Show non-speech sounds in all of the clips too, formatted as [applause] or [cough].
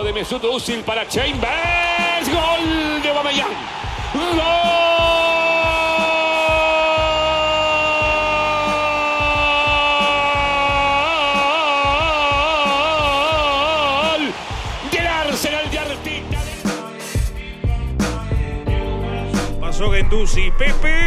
De Mesut Özil para Chambers. Gol de Aubameyang. ¡Gol! Del Arsenal de Arteta. Pasó Genduzi, Pepe.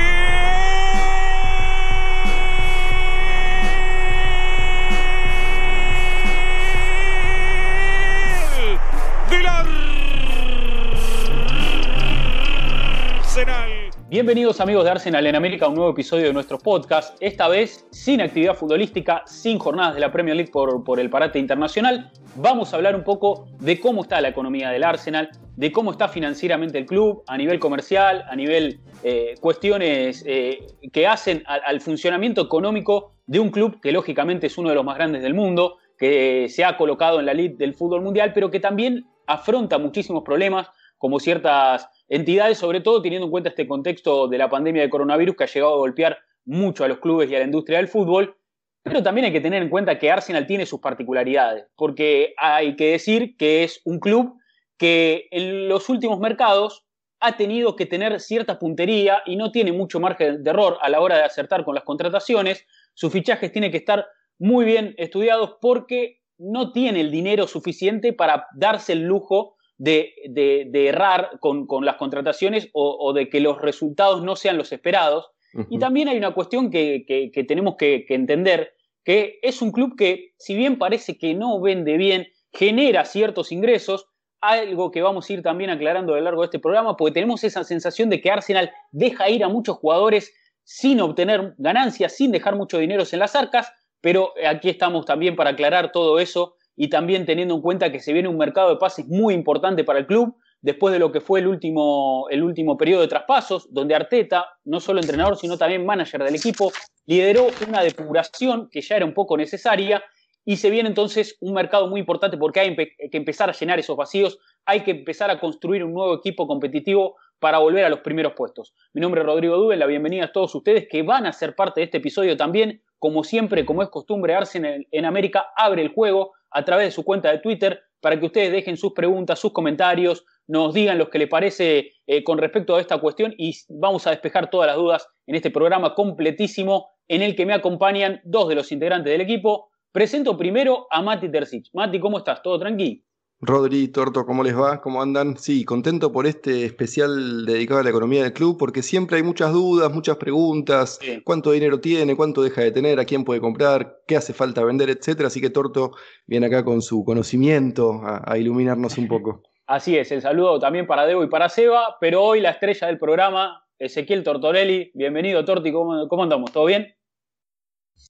Bienvenidos amigos de Arsenal en América a un nuevo episodio de nuestro podcast, esta vez sin actividad futbolística, sin jornadas de la Premier League por, por el parate internacional. Vamos a hablar un poco de cómo está la economía del Arsenal, de cómo está financieramente el club a nivel comercial, a nivel eh, cuestiones eh, que hacen al, funcionamiento económico de un club que lógicamente es uno de los más grandes del mundo, que se ha colocado en la elite del fútbol mundial, pero que también afronta muchísimos problemas, como ciertas entidades, sobre todo teniendo en cuenta este contexto de la pandemia de coronavirus que ha llegado a golpear mucho a los clubes y a la industria del fútbol. Pero también hay que tener en cuenta que Arsenal tiene sus particularidades, porque hay que decir que es un club que en los últimos mercados ha tenido que tener cierta puntería y no tiene mucho margen de error a la hora de acertar con las contrataciones. Sus fichajes tienen que estar muy bien estudiados porque no tiene el dinero suficiente para darse el lujo de, de, de errar con, con, las contrataciones o, o, de que los resultados no sean los esperados. Uh -huh. Y también hay una cuestión que, que, que tenemos que, que, entender, que es un club que, si bien parece que no vende bien, genera ciertos ingresos, algo que vamos a ir también aclarando a lo largo de este programa, porque tenemos esa sensación de que Arsenal deja ir a muchos jugadores sin obtener ganancias, sin dejar mucho dinero en las arcas, pero aquí estamos también para aclarar todo eso y también teniendo en cuenta que se viene un mercado de pases muy importante para el club, después de lo que fue el último, el último periodo de traspasos, donde Arteta, no solo entrenador, sino también manager del equipo, lideró una depuración que ya era un poco necesaria y se viene entonces un mercado muy importante porque hay que empezar a llenar esos vacíos, hay que empezar a construir un nuevo equipo competitivo para volver a los primeros puestos. Mi nombre es Rodrigo Dube, la bienvenida a todos ustedes que van a ser parte de este episodio también. Como siempre, como es costumbre, Arsenal en América abre el juego a través de su cuenta de Twitter para que ustedes dejen sus preguntas, sus comentarios, nos digan lo que les parece eh, con respecto a esta cuestión y vamos a despejar todas las dudas en este programa completísimo en el que me acompañan dos de los integrantes del equipo. Presento primero a Mati Terzic. Mati, ¿cómo estás? ¿Todo tranqui? Rodri, Torto, ¿cómo les va? ¿Cómo andan? Sí, contento por este especial dedicado a la economía del club, porque siempre hay muchas dudas, muchas preguntas, sí. cuánto dinero tiene, cuánto deja de tener, a quién puede comprar, qué hace falta vender, etcétera. Así que Torto viene acá con su conocimiento a, a iluminarnos un poco. Así es, el saludo también para Debo y para Seba, pero hoy la estrella del programa, Ezequiel Tortorelli. Bienvenido, Torti, ¿cómo, cómo andamos? ¿Todo bien?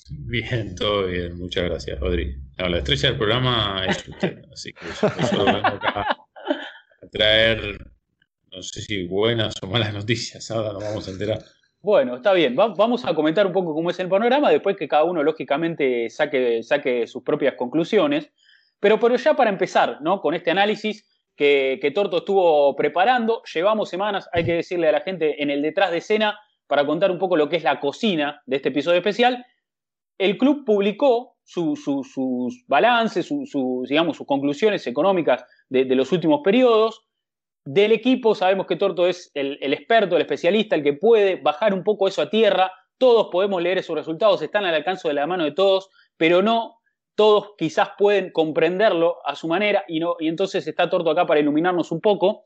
Bien, todo bien, muchas gracias, Rodri. No, la estrella del programa es usted, así que yo, solo vengo acá a traer, no sé si buenas o malas noticias, ahora nos vamos a enterar. Bueno, está bien, Va, vamos a comentar un poco cómo es el panorama, después que cada uno lógicamente saque, saque sus propias conclusiones, pero, pero ya para empezar, ¿no? Con este análisis que, que Torto estuvo preparando, llevamos semanas, hay que decirle a la gente, en el detrás de escena, para contar un poco lo que es la cocina de este episodio especial, el club publicó su, su, sus balances, digamos, sus conclusiones económicas de, los últimos periodos. Del equipo sabemos que Torto es el, experto, el especialista, el que puede bajar un poco eso a tierra. Todos podemos leer esos resultados, están al alcance de la mano de todos, pero no todos quizás pueden comprenderlo a su manera y, no, entonces está Torto acá para iluminarnos un poco.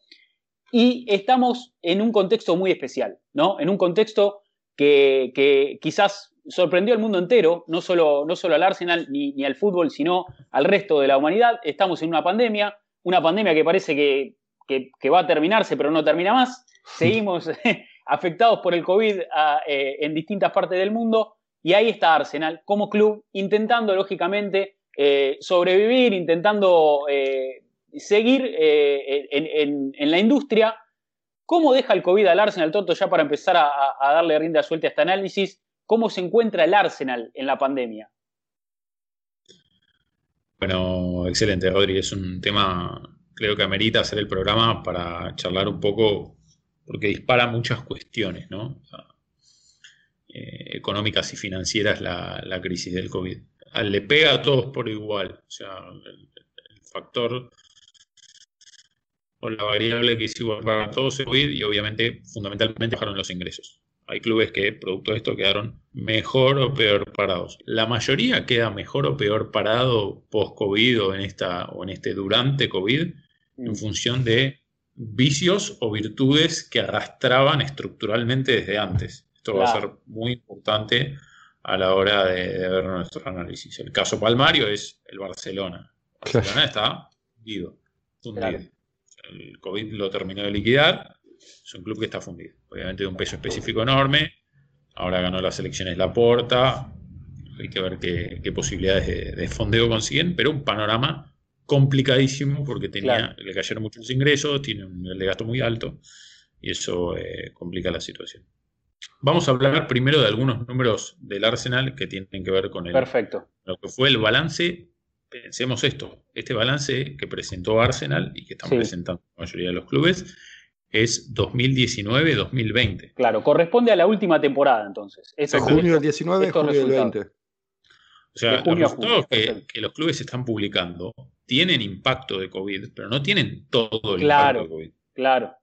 Y estamos en un contexto muy especial, ¿no? En un contexto que quizás sorprendió al mundo entero, no solo, no solo al Arsenal ni, ni, al fútbol, sino al resto de la humanidad. Estamos en una pandemia, una pandemia que parece que, que, va a terminarse, pero no termina más. Seguimos [laughs] afectados por el COVID eh, en distintas partes del mundo y ahí está Arsenal como club intentando, lógicamente, eh, sobrevivir, intentando eh, seguir en, en, en, la industria. ¿Cómo deja el COVID al Arsenal, Toto, ya para empezar a, a darle rienda suelta a este análisis? Cómo se encuentra el Arsenal en la pandemia. Bueno, excelente, Rodri. Es un tema, creo que amerita hacer el programa para charlar un poco, porque dispara muchas cuestiones, ¿no? Eh, económicas y financieras la, la, crisis del COVID. Le pega a todos por igual. O sea, el, factor o la variable que hicimos para todos el COVID y obviamente fundamentalmente bajaron los ingresos. Hay clubes que, producto de esto, quedaron mejor o peor parados. La mayoría queda mejor o peor parado post-COVID o en, esta, o en este durante COVID en mm. función de vicios o virtudes que arrastraban estructuralmente desde antes. Esto va a ser muy importante a la hora de, ver nuestro análisis. El caso palmario es el Barcelona. Barcelona está fundido. El COVID lo terminó de liquidar es un club que está fundido. Obviamente de un peso específico enorme. Ahora ganó las elecciones La Porta. Hay que ver qué, posibilidades de, fondeo consiguen, pero un panorama complicadísimo porque tenía, le cayeron muchos ingresos, tiene un nivel de gasto muy alto y eso eh, complica la situación. Vamos a hablar primero de algunos números del Arsenal que tienen que ver con el, Perfecto. lo que fue el balance. Pensemos esto, este balance que presentó Arsenal y que están presentando la mayoría de los clubes es 2019-2020. Claro, corresponde a la última temporada entonces. junio del 19, junio del 20. O sea, los resultados que, los clubes están publicando tienen impacto de COVID, pero no tienen todo el impacto de COVID. Claro.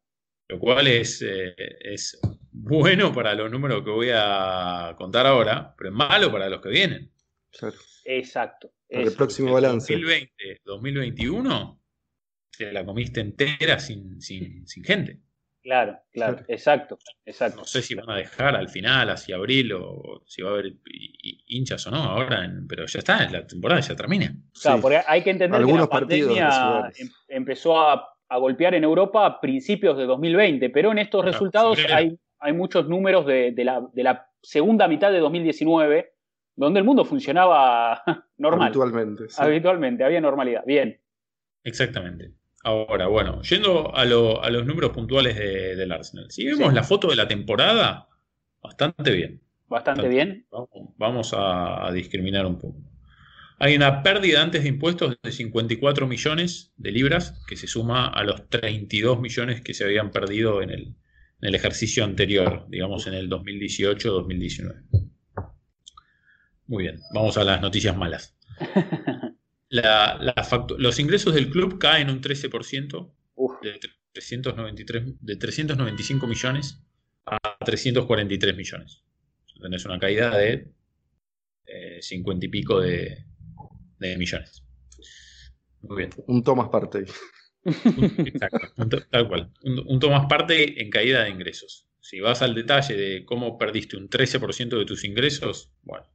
Lo cual es, eh, es bueno para los números que voy a contar ahora, pero es malo para los que vienen. Exacto. el próximo balance. 2020, 2021 te la comiste entera sin, sin, sin gente. Claro, claro, exacto, exacto. No sé si van a dejar al final, hacia abril, o si va a haber hinchas o no, ahora, pero ya está, la temporada ya termina. Claro, porque hay que entender que la pandemia em, empezó a, golpear en Europa a principios de 2020, pero en estos resultados hay, hay muchos números de, la, de la segunda mitad de 2019, donde el mundo funcionaba [laughs] normal. Habitualmente. Habitualmente, había normalidad. Bien. Exactamente. Ahora, bueno, yendo a, los números puntuales del Arsenal. Si vemos la foto de la temporada, bastante bien. Bastante, bien. Vamos, a, discriminar un poco. Hay una pérdida antes de impuestos de 54 millones de libras que se suma a los 32 millones que se habían perdido en el, en el ejercicio anterior, digamos en el 2018-2019. Muy bien, vamos a las noticias malas. [laughs] los ingresos del club caen un 13% de, 393, de 395 millones a 343 millones. Tenés una caída de 50 eh, y pico de, millones. Muy bien. Un Thomas parte. Exacto, tal cual. Un, un Thomas parte en caída de ingresos. Si vas al detalle de cómo perdiste un 13% de tus ingresos, bueno,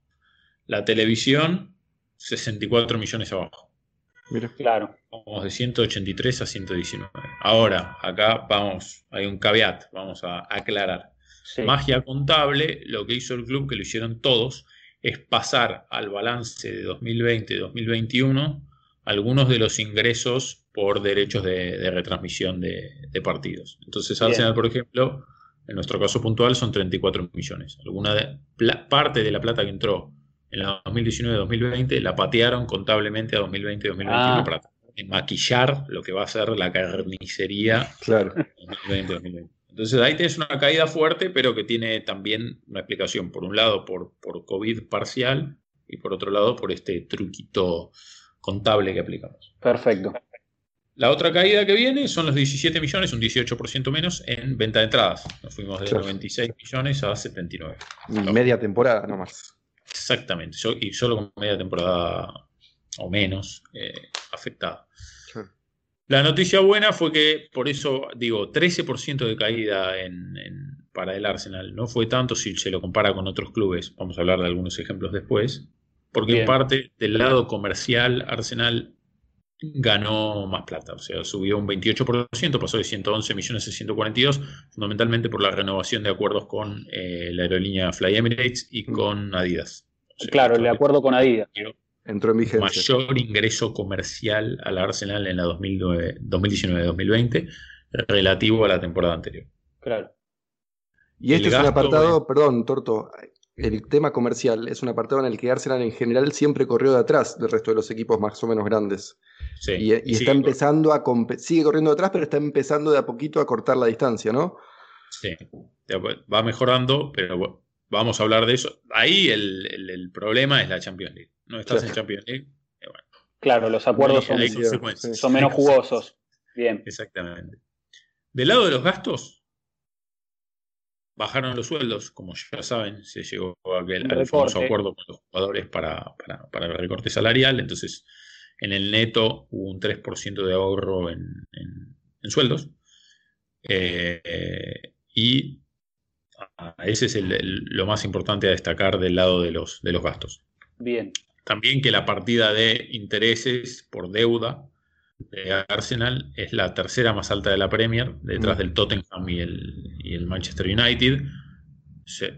la televisión 64 millones abajo. Mira. Claro. Vamos de 183 a 119. Ahora, acá vamos, hay un caveat, vamos a aclarar. Magia contable, lo que hizo el club, que lo hicieron todos, es pasar al balance de 2020-2021 algunos de los ingresos por derechos de, retransmisión de, partidos. Entonces, Arsenal, por ejemplo, en nuestro caso puntual, son 34 millones. Alguna parte de la plata que entró en la 2019-2020 la patearon contablemente a 2020-2021 ah. para maquillar lo que va a ser la carnicería claro. 2020-2021. Entonces ahí tienes una caída fuerte, pero que tiene también una explicación. Por un lado, por, por COVID parcial y por otro lado, por este truquito contable que aplicamos. Perfecto. La otra caída que viene son los 17 millones, un 18% menos en venta de entradas. Nos fuimos de 96 millones a 79. Media temporada nomás. Exactamente, y solo con media temporada o menos eh, afectada. La noticia buena fue que, por eso digo, 13% de caída en, para el Arsenal. No fue tanto si se lo compara con otros clubes. Vamos a hablar de algunos ejemplos después. Porque en parte del lado comercial, Arsenal ganó más plata, o sea, subió un 28%, pasó de 111 millones a 142, fundamentalmente por la renovación de acuerdos con eh, la aerolínea Fly Emirates y mm. con Adidas. claro, el acuerdo con Adidas. Entró en vigencia. Mayor ingreso comercial al Arsenal en la 2019-2020 relativo a la temporada anterior. Claro. Y este es un apartado, perdón, Torto, el tema comercial es un apartado en el que Arsenal en general siempre corrió de atrás del resto de los equipos más o menos grandes. y, está empezando a sigue corriendo de atrás, pero está empezando de a poquito a cortar la distancia, ¿no? Sí, va mejorando, pero vamos a hablar de eso. Ahí el, problema es la Champions League. No estás en Champions League. Claro, los acuerdos son, menos jugosos. Bien. Exactamente. Del lado de los gastos, bajaron los sueldos, como ya saben, se llegó a aquel al famoso acuerdo con los jugadores para, el recorte salarial, entonces en el neto hubo un 3% de ahorro en, sueldos. Eh, y ese es lo más importante a destacar del lado de los, de los gastos. Bien. También que la partida de intereses por deuda de Arsenal es la tercera más alta de la Premier, detrás mm. del Tottenham y el, Manchester United.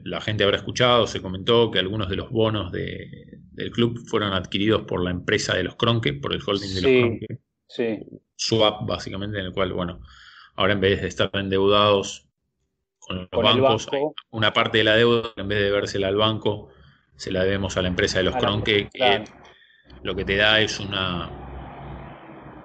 la gente habrá escuchado, se comentó que algunos de los bonos del club fueron adquiridos por la empresa de los Cronke, por el holding de los Cronke. Sí. Swap, básicamente, en el cual, bueno, ahora en vez de estar endeudados con los bancos, una parte de la deuda, en vez de vérsela al banco, se la debemos a la empresa de los Cronke, que lo que te da es una,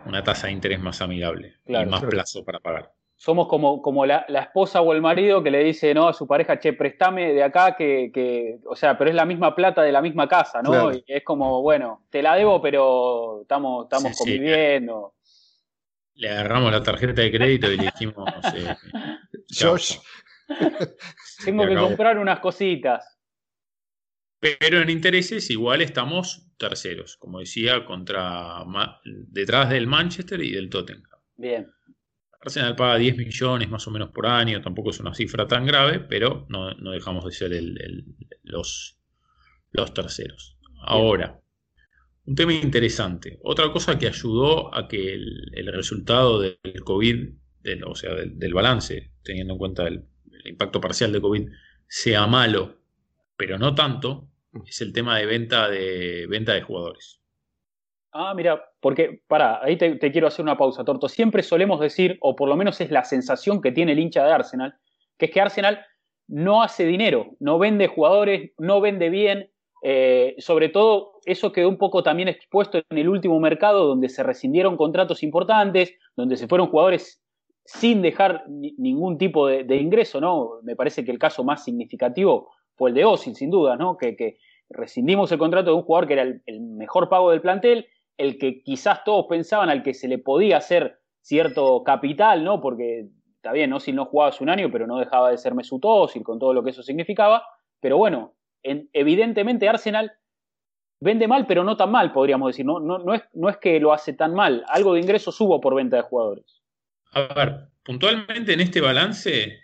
una tasa de interés más amigable y más plazo para pagar. Somos como, como la, esposa o el marido que le dice ¿no? a su pareja, che, préstame de acá, que, o sea, pero es la misma plata de la misma casa, ¿no? Y es como, bueno, te la debo, pero estamos, estamos conviviendo. Le agarramos la tarjeta de crédito y le dijimos, eh, [laughs] Josh, tengo que comprar unas cositas. Pero en intereses igual estamos terceros, como decía, contra detrás del Manchester y del Tottenham. Bien. Arsenal paga 10 millones más o menos por año, tampoco es una cifra tan grave, pero no, dejamos de ser los, los terceros. Ahora, un tema interesante. Otra cosa que ayudó a que el, resultado del COVID, o sea, del, balance, teniendo en cuenta el, el impacto parcial de COVID, sea malo pero no tanto, es el tema de venta de, venta de jugadores. Ah, mira, porque, para, ahí te, quiero hacer una pausa, Torto. Siempre solemos decir, o por lo menos es la sensación que tiene el hincha de Arsenal, que es que Arsenal no hace dinero, no vende jugadores, no vende bien. Eh, sobre todo, eso quedó un poco también expuesto en el último mercado, donde se rescindieron contratos importantes, donde se fueron jugadores sin dejar ningún tipo de, de ingreso, ¿no? Me parece que el caso más significativo fue el de Osil, sin duda, ¿no? Que, rescindimos el contrato de un jugador que era el, mejor pago del plantel, el que quizás todos pensaban al que se le podía hacer cierto capital, ¿no? Porque está bien, Osil no jugaba hace un año, pero no dejaba de ser Mesut Osil con todo lo que eso significaba. Pero bueno, evidentemente Arsenal vende mal, pero no tan mal, podríamos decir. No, no, es, no es que lo hace tan mal. Algo de ingresos hubo por venta de jugadores. A ver, puntualmente en este balance,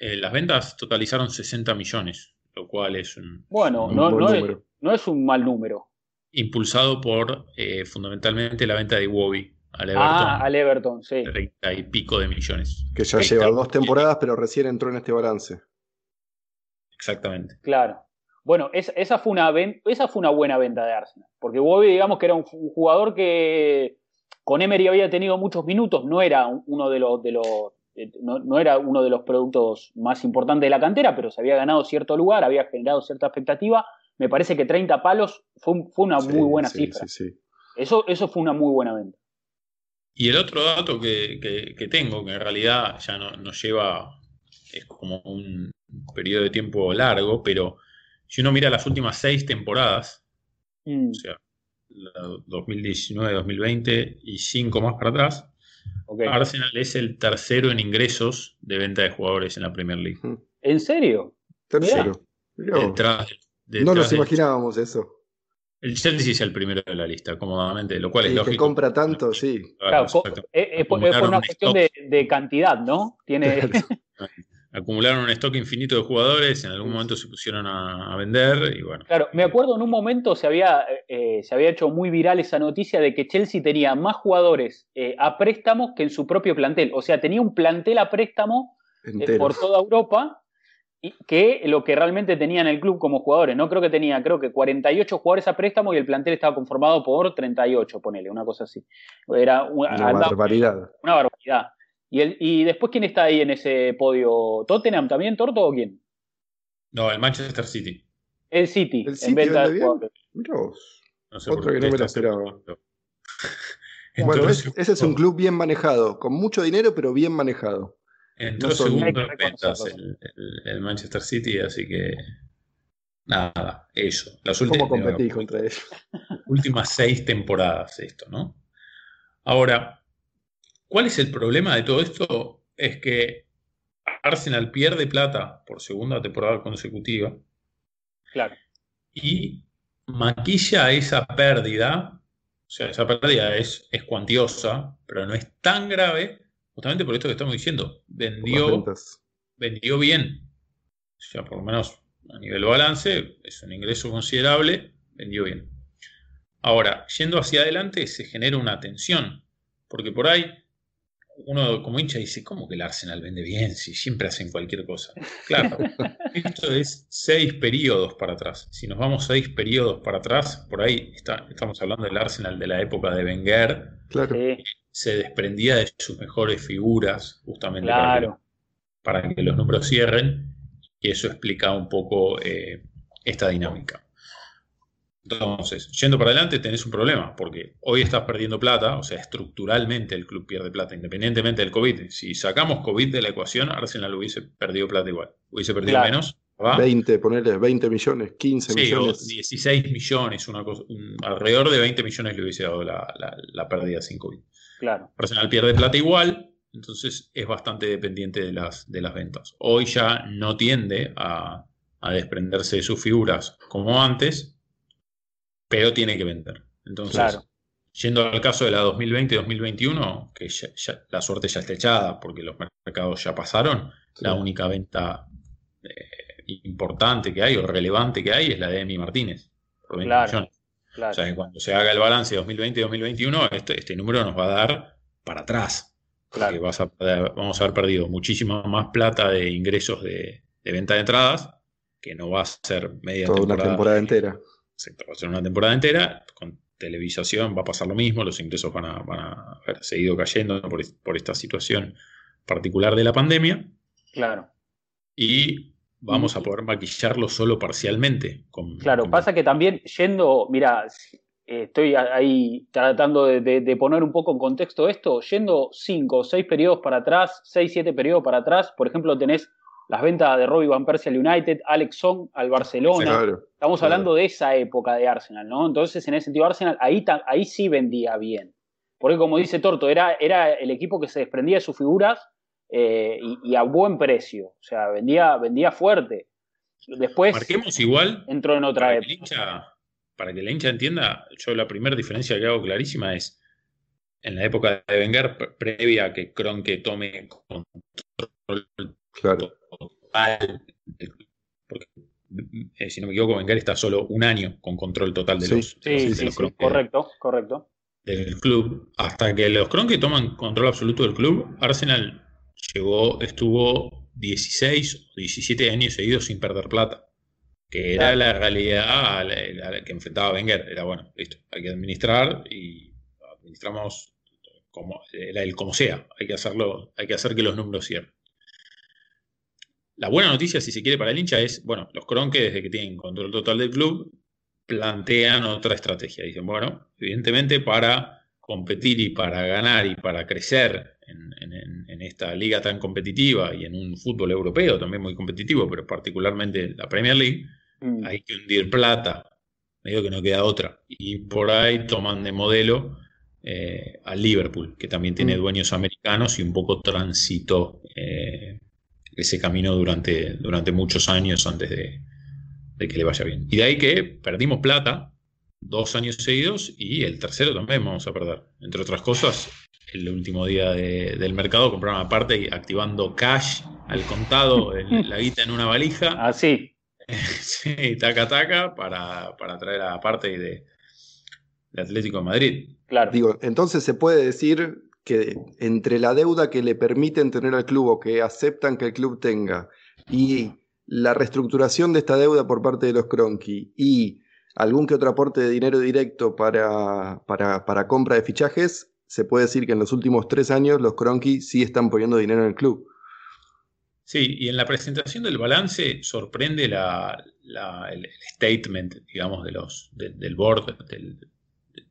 eh, las ventas totalizaron 60 millones lo cual es un... Bueno, no, no, es, un mal número. Impulsado por eh, fundamentalmente la venta de Wobby al Everton. Ah, al Everton, sí. 30 y pico de millones. Que ya lleva dos temporadas, pero recién entró en este balance. Exactamente. Claro. Bueno, esa, fue una esa fue una buena venta de Arsenal. Porque Wobby, digamos que era un, jugador que con Emery había tenido muchos minutos, no era uno de los, de los eh, no, era uno de los productos más importantes de la cantera, pero se había ganado cierto lugar, había generado cierta expectativa. Me parece que 30 palos fue, una muy buena cifra. eso, eso fue una muy buena venta. Y el otro dato que, tengo, que en realidad ya no, nos lleva, es como un periodo de tiempo largo, pero si uno mira las últimas seis temporadas, mm. o sea, 2019, 2020 y cinco más para atrás, Arsenal es el tercero en ingresos de venta de jugadores en la Premier League. ¿En serio? Tercero. no nos imaginábamos eso. El Chelsea es el primero de la lista, cómodamente, lo cual es lógico. que compra tanto, sí. Claro, es, por, una cuestión de, cantidad, ¿no? Tiene... [laughs] acumularon un stock infinito de jugadores, en algún momento se pusieron a, vender y bueno. Claro, me acuerdo en un momento se había, eh, se había hecho muy viral esa noticia de que Chelsea tenía más jugadores eh, a préstamo que en su propio plantel. O sea, tenía un plantel a préstamo eh, por toda Europa y que lo que realmente tenía en el club como jugadores. No creo que tenía, creo que 48 jugadores a préstamo y el plantel estaba conformado por 38, ponele, una cosa así. Era una barbaridad. Una barbaridad. ¿Y, el, ¿Y después quién está ahí en ese podio? ¿Tottenham también, Torto o quién? No, el Manchester City. El City, en venta de No sé Otro que no me lo esperaba. [laughs] bueno, ese es un club bien manejado, con mucho dinero, pero bien manejado. Entró segundo en ventas el, Manchester City, así que nada, eso. Las últimas, ¿Cómo competís contra ellos? Últimas seis temporadas esto, ¿no? Ahora, ¿Cuál es el problema de todo esto? Es que Arsenal pierde plata por segunda temporada consecutiva. Claro. Y maquilla esa pérdida, o sea, esa pérdida es, es cuantiosa, pero no es tan grave, justamente por esto que estamos diciendo. Vendió, vendió bien. O sea, por lo menos a nivel balance, es un ingreso considerable, vendió bien. Ahora, yendo hacia adelante, se genera una tensión, porque por ahí uno como hincha dice, ¿cómo que el Arsenal vende bien si siempre hacen cualquier cosa? Claro, [laughs] esto es seis periodos para atrás. Si nos vamos seis periodos para atrás, por ahí está, estamos hablando del Arsenal de la época de Wenger. Claro. Se desprendía de sus mejores figuras, justamente para, que, los números cierren, y eso explica un poco eh, esta dinámica. Entonces, yendo para adelante tenés un problema, porque hoy estás perdiendo plata, o sea, estructuralmente el club pierde plata, independientemente del COVID. Si sacamos COVID de la ecuación, Arsenal hubiese perdido plata igual, hubiese perdido menos. 20, ponerle 20 millones, 15 millones. 16 millones, una cosa, alrededor de 20 millones le hubiese dado la, pérdida sin COVID. Claro. Arsenal pierde plata igual, entonces es bastante dependiente de las, de las ventas. Hoy ya no tiende a, a desprenderse de sus figuras como antes, pero tiene que vender. Entonces, yendo al caso de la 2020-2021, que la suerte ya está echada porque los mercados ya pasaron, la única venta eh, importante que hay o relevante que hay es la de Emi Martínez, por 20 millones. O sea, que cuando se haga el balance 2020-2021, este, este número nos va a dar para atrás. Porque vas a vamos a haber perdido muchísima más plata de ingresos de, venta de entradas, que no va a ser media Toda una temporada entera va a ser una temporada entera, con televisación va a pasar lo mismo, los ingresos van a, van a haber seguido cayendo por, esta situación particular de la pandemia. Claro. Y vamos a poder maquillarlo solo parcialmente. claro, pasa que también yendo, mira, estoy ahí tratando de, poner un poco en contexto esto, yendo cinco o seis periodos para atrás, seis, siete periodos para atrás, por ejemplo, tenés las ventas de Robbie Van Persie al United, Alex Song al Barcelona. Estamos hablando de esa época de Arsenal, ¿no? Entonces, en ese sentido, Arsenal ahí, ahí sí vendía bien. Porque, como dice Torto, era, era el equipo que se desprendía de sus figuras eh, y, a buen precio. O sea, vendía, vendía fuerte. Después. Marquemos igual. Entró en otra para época. Que hincha, para que la hincha entienda, yo la primera diferencia que hago clarísima es en la época de Wenger, previa a que Kronke tome control claro. Porque, eh, si no me equivoco, Wenger está solo un año con control total de los, sí, sí, correcto, correcto. Del club. Hasta que los Kroenke toman control absoluto del club, Arsenal llegó, estuvo 16 o 17 años seguidos sin perder plata. Que era la realidad a la, que enfrentaba Wenger. Era bueno, listo, hay que administrar y administramos como, era el como sea. Hay que hacerlo, hay que hacer que los números cierren. La buena noticia, si se quiere, para el hincha es, bueno, los Cronque, desde que tienen control total del club, plantean otra estrategia. Dicen, bueno, evidentemente para competir y para ganar y para crecer en, esta liga tan competitiva y en un fútbol europeo también muy competitivo, pero particularmente la Premier League, mm. hay que hundir plata, medio que no queda otra. Y por ahí toman de modelo eh, al Liverpool, que también tiene mm. dueños americanos y un poco transitó eh, ese camino durante, durante muchos años antes de, que le vaya bien. Y de ahí que perdimos plata dos años seguidos y el tercero también vamos a perder. Entre otras cosas, el último día del mercado compraron aparte activando cash al contado, la guita en una valija. Así. [laughs] Ah, [laughs] sí, taca taca para, traer a parte de, de Atlético de Madrid. Claro. Digo, entonces se puede decir que entre la deuda que le permiten tener al club o que aceptan que el club tenga y la reestructuración de esta deuda por parte de los Cronky y algún que otro aporte de dinero directo para, para, compra de fichajes, se puede decir que en los últimos tres años los Cronky sí están poniendo dinero en el club. Sí, y en la presentación del balance sorprende el, statement, digamos, de los, del board, del,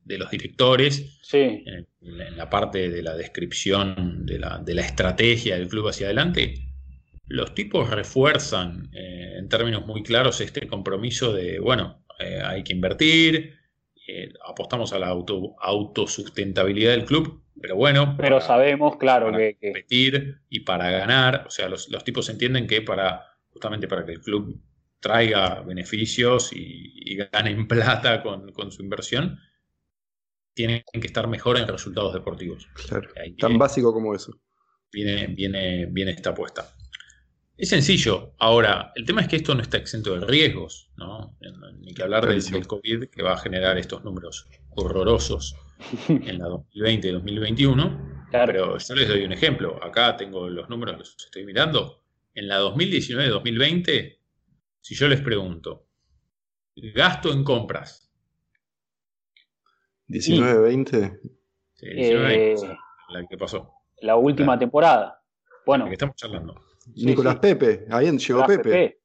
de los directores, en, la parte de la descripción de la, estrategia del club hacia adelante, los tipos refuerzan eh, en términos muy claros este compromiso de, bueno, eh, hay que invertir, eh, apostamos a la auto, autosustentabilidad del club, pero bueno. Pero sabemos, claro, para que, competir y para ganar, o sea, los, tipos entienden que para justamente para que el club traiga beneficios y, ganen plata con, su inversión, tienen que estar mejor en resultados deportivos. Claro, tan básico como eso. Viene, viene, viene esta apuesta. Es sencillo. Ahora, el tema es que esto no está exento de riesgos, ¿no? Ni que hablar del, del, COVID que va a generar estos números horrorosos en la 2020 y 2021. Pero yo les doy un ejemplo. Acá tengo los números, los estoy mirando. En la 2019-2020, si yo les pregunto, gasto en compras. 19-20. Sí, 19 la que pasó. La última temporada. Bueno. La que estamos charlando. Nicolás Pepe, ahí llegó Pepe.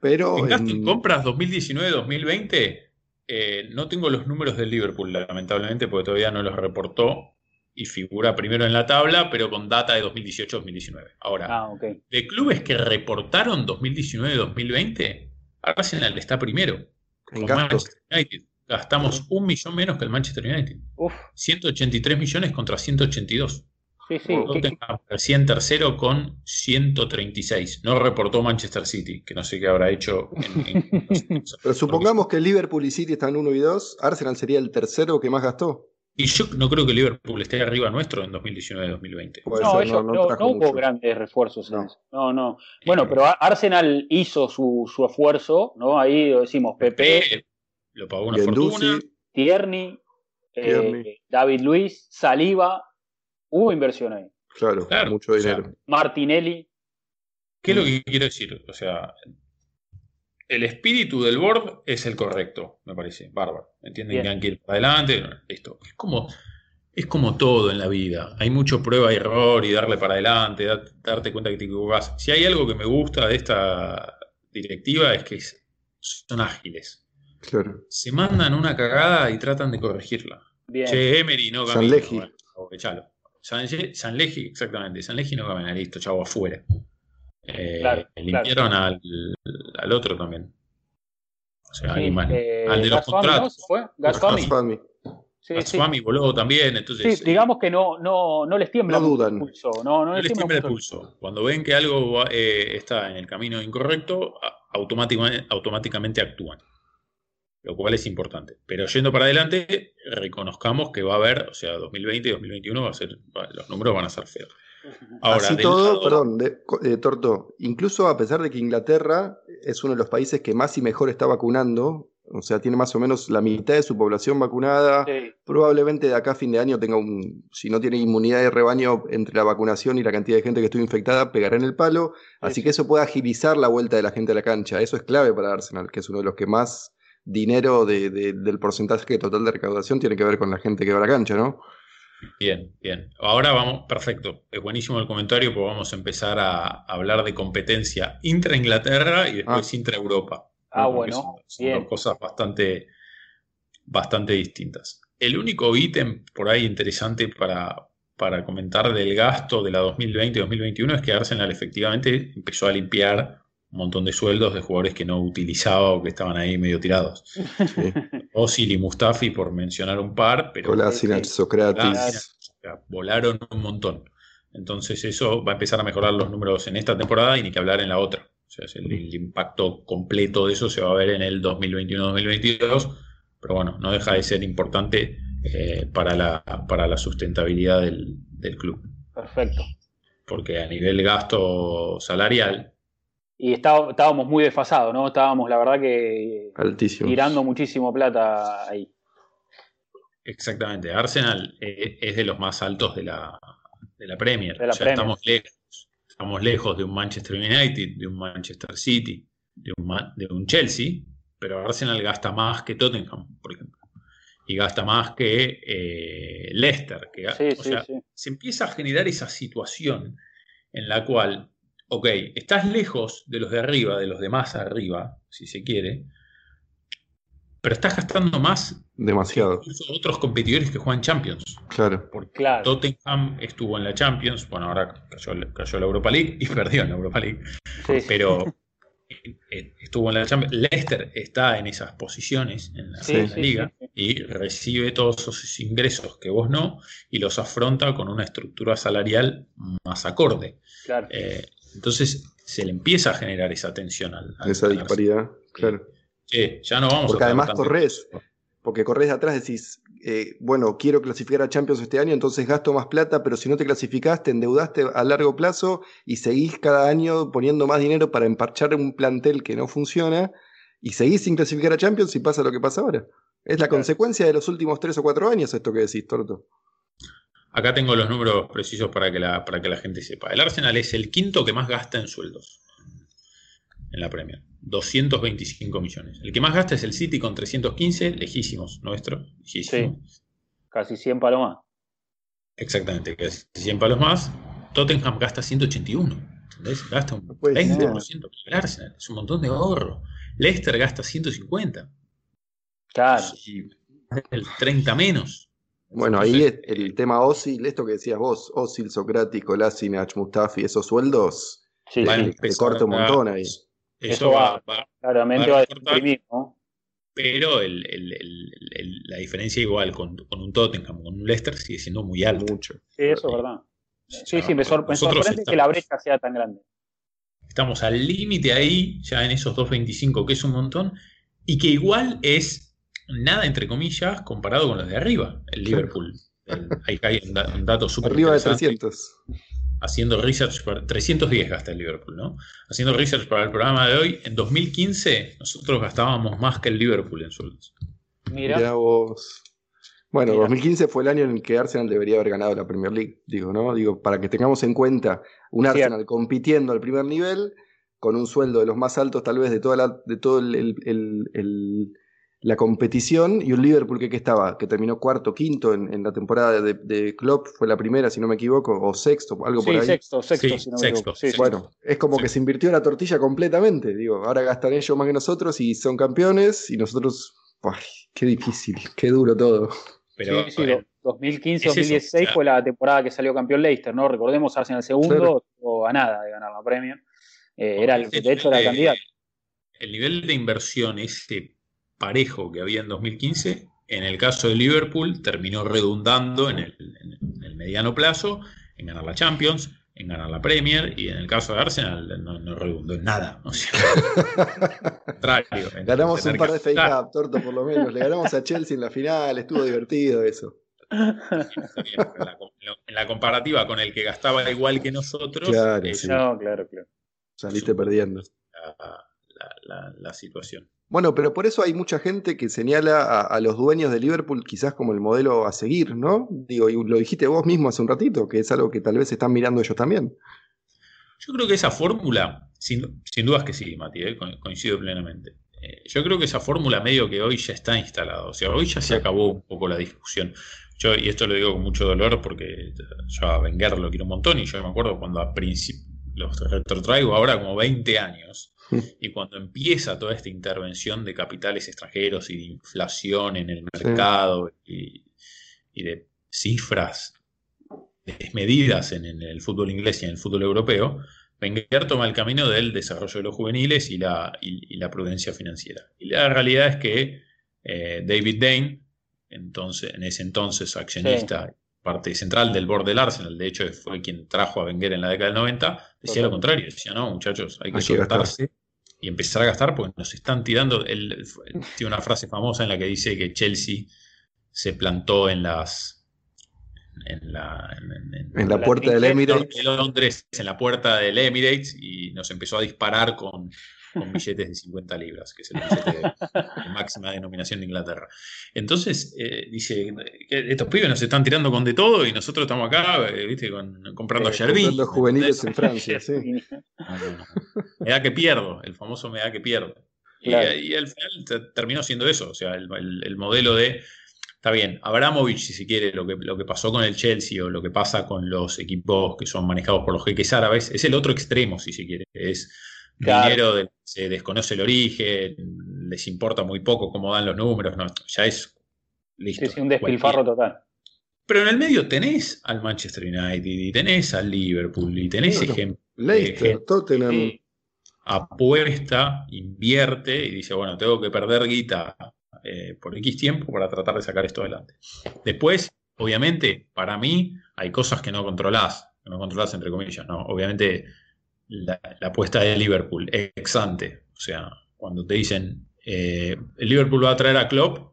Pero en gasto en compras 2019-2020 eh, no tengo los números del Liverpool, lamentablemente, porque todavía no los reportó y figura primero en la tabla, pero con data de 2018-2019. Ahora, ah, de clubes que reportaron 2019-2020, Arsenal está primero. En United. Gastamos un millón menos que el Manchester United. 183 millones contra 182. Sí, sí. Recién tercero con 136. No reportó Manchester City, que no sé qué habrá hecho. [laughs] Pero supongamos que Liverpool y City están 1 y 2. Arsenal sería el tercero que más gastó. Y yo no creo que Liverpool esté arriba nuestro en 2019-2020. No, no, hubo grandes refuerzos en eso. No, no. Bueno, pero Arsenal hizo su, esfuerzo, ¿no? Ahí decimos Pepe. Lo pagó una fortuna. Tierney, eh, David Luis, Saliba, Hubo inversión ahí. Claro, mucho dinero. Martinelli. ¿Qué es lo que quiero decir? O sea, el espíritu del board es el correcto, me parece. Bárbaro. ¿Entienden? Que hay que ir para adelante. Listo. Es como, es como todo en la vida. Hay mucho prueba y error y darle para adelante, darte cuenta que te equivocas. Si hay algo que me gusta de esta directiva es que son ágiles. Claro. Se mandan una cagada y tratan de corregirla. Bien. Che, Emery, no. Bueno, San, Leji, exactamente. San Leji no camina, listo, chavo, afuera. Eh, limpiaron al, al, otro también. O sea, eh, al de los contratos. ¿no? ¿Fue? Gasfami. Sí, Gasfami voló también, entonces... Sí, digamos que no, no, no les tiembla el pulso. No, no, les tiembla el pulso. Cuando ven que algo eh, está en el camino incorrecto, automáticamente, automáticamente actúan lo cual es importante. Pero yendo para adelante, reconozcamos que va a haber, o sea, 2020 y 2021 va a ser, los números van a ser feos. Ahora, Así todo, perdón, de, Torto, incluso a pesar de que Inglaterra es uno de los países que más y mejor está vacunando, o sea, tiene más o menos la mitad de su población vacunada, probablemente de acá a fin de año tenga un, si no tiene inmunidad de rebaño entre la vacunación y la cantidad de gente que estuvo infectada, pegará en el palo, así que eso puede agilizar la vuelta de la gente a la cancha, eso es clave para Arsenal, que es uno de los que más dinero de, del porcentaje total de recaudación tiene que ver con la gente que va a la cancha, ¿no? Bien, bien. Ahora vamos, perfecto. Es buenísimo el comentario, porque vamos a empezar a hablar de competencia intra-Inglaterra y después ah. intra-Europa. Ah, bueno. Son, dos cosas bastante, bastante distintas. El único ítem por ahí interesante para, para comentar del gasto de la 2020-2021 es que Arsenal efectivamente empezó a limpiar un montón de sueldos de jugadores que no utilizaba o que estaban ahí medio tirados. Sí. [laughs] y Mustafi, por mencionar un par, pero. Socrates. volaron un montón. Entonces, eso va a empezar a mejorar los números en esta temporada y ni que hablar en la otra. O sea, el, impacto completo de eso se va a ver en el 2021-2022, pero bueno, no deja de ser importante eh, para, la, para la sustentabilidad del, del club. Perfecto. Porque a nivel gasto salarial, y estábamos muy desfasados, ¿no? Estábamos, la verdad, que tirando muchísimo plata ahí. Exactamente. Arsenal eh, es de los más altos de la, de la Premier. Estamos lejos. Estamos lejos de un Manchester United, de un Manchester City, de un, de un Chelsea, pero Arsenal gasta más que Tottenham, por ejemplo. Y gasta más que eh, Leicester. Que, o sea, se empieza a generar esa situación en la cual ok, estás lejos de los de arriba, de los de más arriba, si se quiere, pero estás gastando más. Demasiado. Que otros competidores que juegan Champions. Claro. Porque Tottenham estuvo en la Champions, bueno, ahora cayó, la Europa League y [laughs] perdió en la Europa League. Pero estuvo en la Champions. Leicester está en esas posiciones en la, liga y recibe todos esos ingresos que vos no y los afronta con una estructura salarial más acorde. Eh, entonces se le empieza a generar esa tensión al, esa disparidad, claro. ya no vamos Porque además corres, porque corres de atrás decís, eh, bueno, quiero clasificar a Champions este año, entonces gasto más plata, pero si no te clasificaste, endeudaste a largo plazo y seguís cada año poniendo más dinero para emparchar un plantel que no funciona y seguís sin clasificar a Champions y pasa lo que pasa ahora. Es la consecuencia de los últimos tres o cuatro años esto que decís, Torto. Acá tengo los números precisos para que, la, para que la gente sepa. El Arsenal es el quinto que más gasta en sueldos en la Premier. 225 millones. El que más gasta es el City con 315, lejísimos, nuestro. Sí, casi 100 palos más. Exactamente, casi 100 palos más. Tottenham gasta 181. ¿Entendés? Gasta un 20% el Arsenal. Es un montón de ahorro. Leicester gasta 150. Claro. el 30 menos. Bueno, ahí el, tema Osil, esto que decías vos, Osil, Socrático, Lasinach, Mustafi, esos sueldos, sí, te corta un montón ahí. Eso, va, claramente va, a deprimir, ¿no? Pero la diferencia igual con, un Tottenham, con un Leicester, sigue siendo muy alta. Mucho. Sí, eso es verdad. Sí, sí, me, sorprende que la brecha sea tan grande. Estamos al límite ahí, ya en esos 2.25, que es un montón, y que igual es nada, entre comillas, comparado con los de arriba, el Liverpool. ahí hay un, dato súper Arriba de 300 haciendo research, para, 310 gasta el Liverpool, ¿no? Haciendo research para el programa de hoy, en 2015 nosotros gastábamos más que el Liverpool en sueldos. Mira. vos. Bueno, 2015 fue el año en el que Arsenal debería haber ganado la Premier League, digo, ¿no? Digo, para que tengamos en cuenta un Arsenal compitiendo al primer nivel, con un sueldo de los más altos tal vez de, toda la, de todo el la competición y un Liverpool que, estaba, que terminó cuarto, quinto en, la temporada de, de, Klopp, fue la primera, si no me equivoco, o sexto, algo por ahí. Sexto, sexto, si no me equivoco. bueno, es como que se invirtió la tortilla completamente, digo, ahora gastan ellos más que nosotros y son campeones y nosotros, qué difícil, qué duro todo. Pero, sí, 2015-2016 fue la temporada que salió campeón Leicester, ¿no? Recordemos Arsenal segundo o a nada de ganar la premio. Eh, era el, de hecho era el candidato. El nivel de inversión ese parejo que había en 2015, en el caso de Liverpool terminó redundando en el, mediano plazo en ganar la Champions, en ganar la Premier y en el caso de Arsenal no, redundó en nada. [laughs] Ganamos un par de fake up, torto por lo menos. Le ganamos a Chelsea en la final, estuvo divertido eso. En la, comparativa con el que gastaba igual que nosotros, claro, no, claro, claro. saliste perdiendo. la situación. Bueno, pero por eso hay mucha gente que señala a, los dueños de Liverpool quizás como el modelo a seguir, ¿no? Digo, y lo dijiste vos mismo hace un ratito, que es algo que tal vez están mirando ellos también. Yo creo que esa fórmula, sin, sin dudas que sí, Mati, eh, coincido plenamente. Eh, yo creo que esa fórmula medio que hoy ya está instalada, o sea, hoy ya se acabó un poco la discusión. Yo, y esto lo digo con mucho dolor porque yo a Wenger lo quiero un montón y yo me acuerdo cuando a principio, los retrotraigo ahora como 20 años, [laughs] y cuando empieza toda esta intervención de capitales extranjeros y de inflación en el mercado y, de cifras desmedidas en, el fútbol inglés y en el fútbol europeo, Wenger toma el camino del desarrollo de los juveniles y la, la prudencia financiera. Y la realidad es que eh, David Dane, entonces, en ese entonces accionista, parte central del board del Arsenal, de hecho fue quien trajo a Wenger en la década del 90, decía lo contrario, decía, no, muchachos, hay que soltarse y empezar a gastar porque nos están tirando. tiene una frase famosa en la que dice que Chelsea se plantó en las. En la, en, la puerta del Emirates. Londres, en la puerta del Emirates, y nos empezó a disparar con con billetes de 50 libras, que es el billete de, máxima denominación de Inglaterra. Entonces, eh, dice, que estos pibes nos están tirando con de todo y nosotros estamos acá, eh, viste, comprando eh, Comprando juveniles en Francia, sí. [laughs] me da que pierdo, el famoso me da que pierdo. Y, al final terminó siendo eso, o sea, el, modelo de Está bien, Abramovich, si se quiere, lo que, lo que pasó con el Chelsea o lo que pasa con los equipos que son manejados por los jeques árabes, es el otro extremo, si se quiere. Es dinero se desconoce el origen, les importa muy poco cómo dan los números, no, ya es listo. Es un despilfarro total. Pero en el medio tenés al Manchester United y tenés al Liverpool y tenés ejemplos. Leicester, Tottenham. apuesta, invierte y dice, bueno, tengo que perder guita eh, por X tiempo para tratar de sacar esto adelante. Después, obviamente, para mí hay cosas que no controlás, que no controlás entre comillas, ¿no? Obviamente la, apuesta de Liverpool, ex ante, o sea, cuando te dicen, eh, el Liverpool va a traer a Klopp,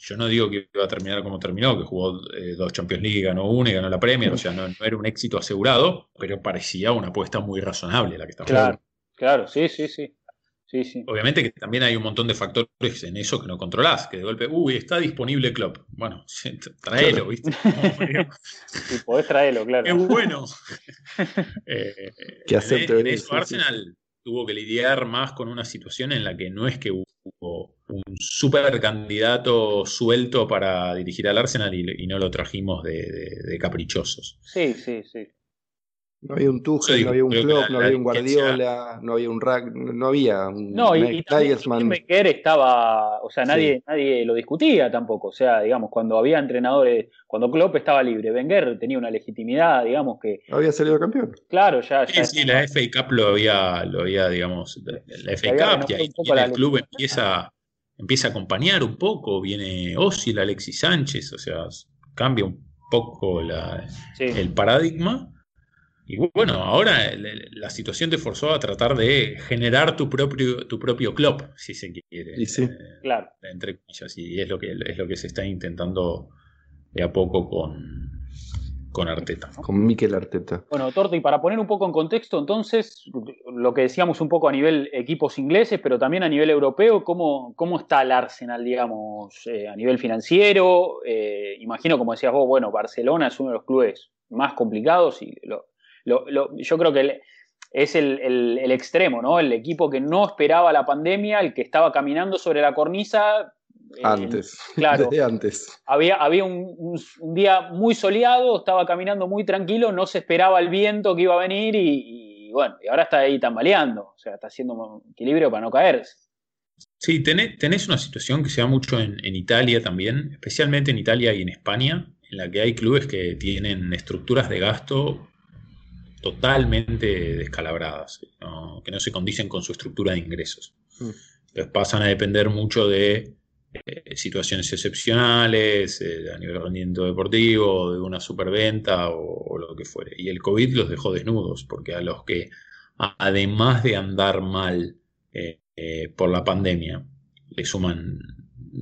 yo no digo que va a terminar como terminó, que jugó eh, dos Champions League, ganó una y ganó la Premier, o sea, no, era un éxito asegurado, pero parecía una apuesta muy razonable la que estaba Claro, claro, sí, sí, sí. Sí, sí. Obviamente que también hay un montón de factores en eso que no controlás, que de golpe, uy, está disponible Klopp. Bueno, [laughs] tráelo, ¿viste? [laughs] sí, podés traerlo, claro. Es bueno. [laughs] eh, que acepte. En, eso Arsenal tuvo que lidiar más con una situación en la que no es que hubo un super candidato suelto para dirigir al Arsenal y, no lo trajimos de caprichosos. Sí, sí, sí. No había un Tuchel, no había un Klopp, no había un Guardiola, no había un Rack, no había un No, y, también estaba, o sea, nadie, nadie lo discutía tampoco, o sea, digamos, cuando había entrenadores, cuando Klopp estaba libre, Wenger tenía una legitimidad, digamos que... Había salido campeón. Claro, ya... Sí, sí, la FA Cup lo había, lo había digamos, la FA Cup, y ahí el club empieza, empieza a acompañar un poco, viene Osil, Alexis Sánchez, o sea, cambia un poco la, el paradigma y bueno, ahora la situación te forzó a tratar de generar tu propio, tu propio club, si se quiere. Y sí. claro. Entre comillas. Y es lo que es lo que se está intentando de a poco con, con Arteta. Con Miquel Arteta. Bueno, Torti, para poner un poco en contexto, entonces, lo que decíamos un poco a nivel equipos ingleses, pero también a nivel europeo, ¿cómo, cómo está el Arsenal, digamos, eh, a nivel financiero? Eh, imagino, como decías vos, bueno, Barcelona es uno de los clubes más complicados y lo, yo creo que es el, extremo, ¿no? El equipo que no esperaba la pandemia, el que estaba caminando sobre la cornisa. Eh, antes, claro. [laughs] Desde antes. Había, había un, día muy soleado, estaba caminando muy tranquilo, no se esperaba el viento que iba a venir y, bueno, y ahora está ahí tambaleando, o sea, está haciendo un equilibrio para no caerse. Sí, tenés, una situación que se da mucho en, en Italia también, especialmente en Italia y en España, en la que hay clubes que tienen estructuras de gasto totalmente descalabradas, que no se condicen con su estructura de ingresos. Mm. Entonces pasan a depender mucho de eh, situaciones excepcionales, eh, a nivel rendimiento deportivo, de una superventa o, o, lo que fuere. Y el COVID los dejó desnudos, porque a los que, además de andar mal eh, por la pandemia, le suman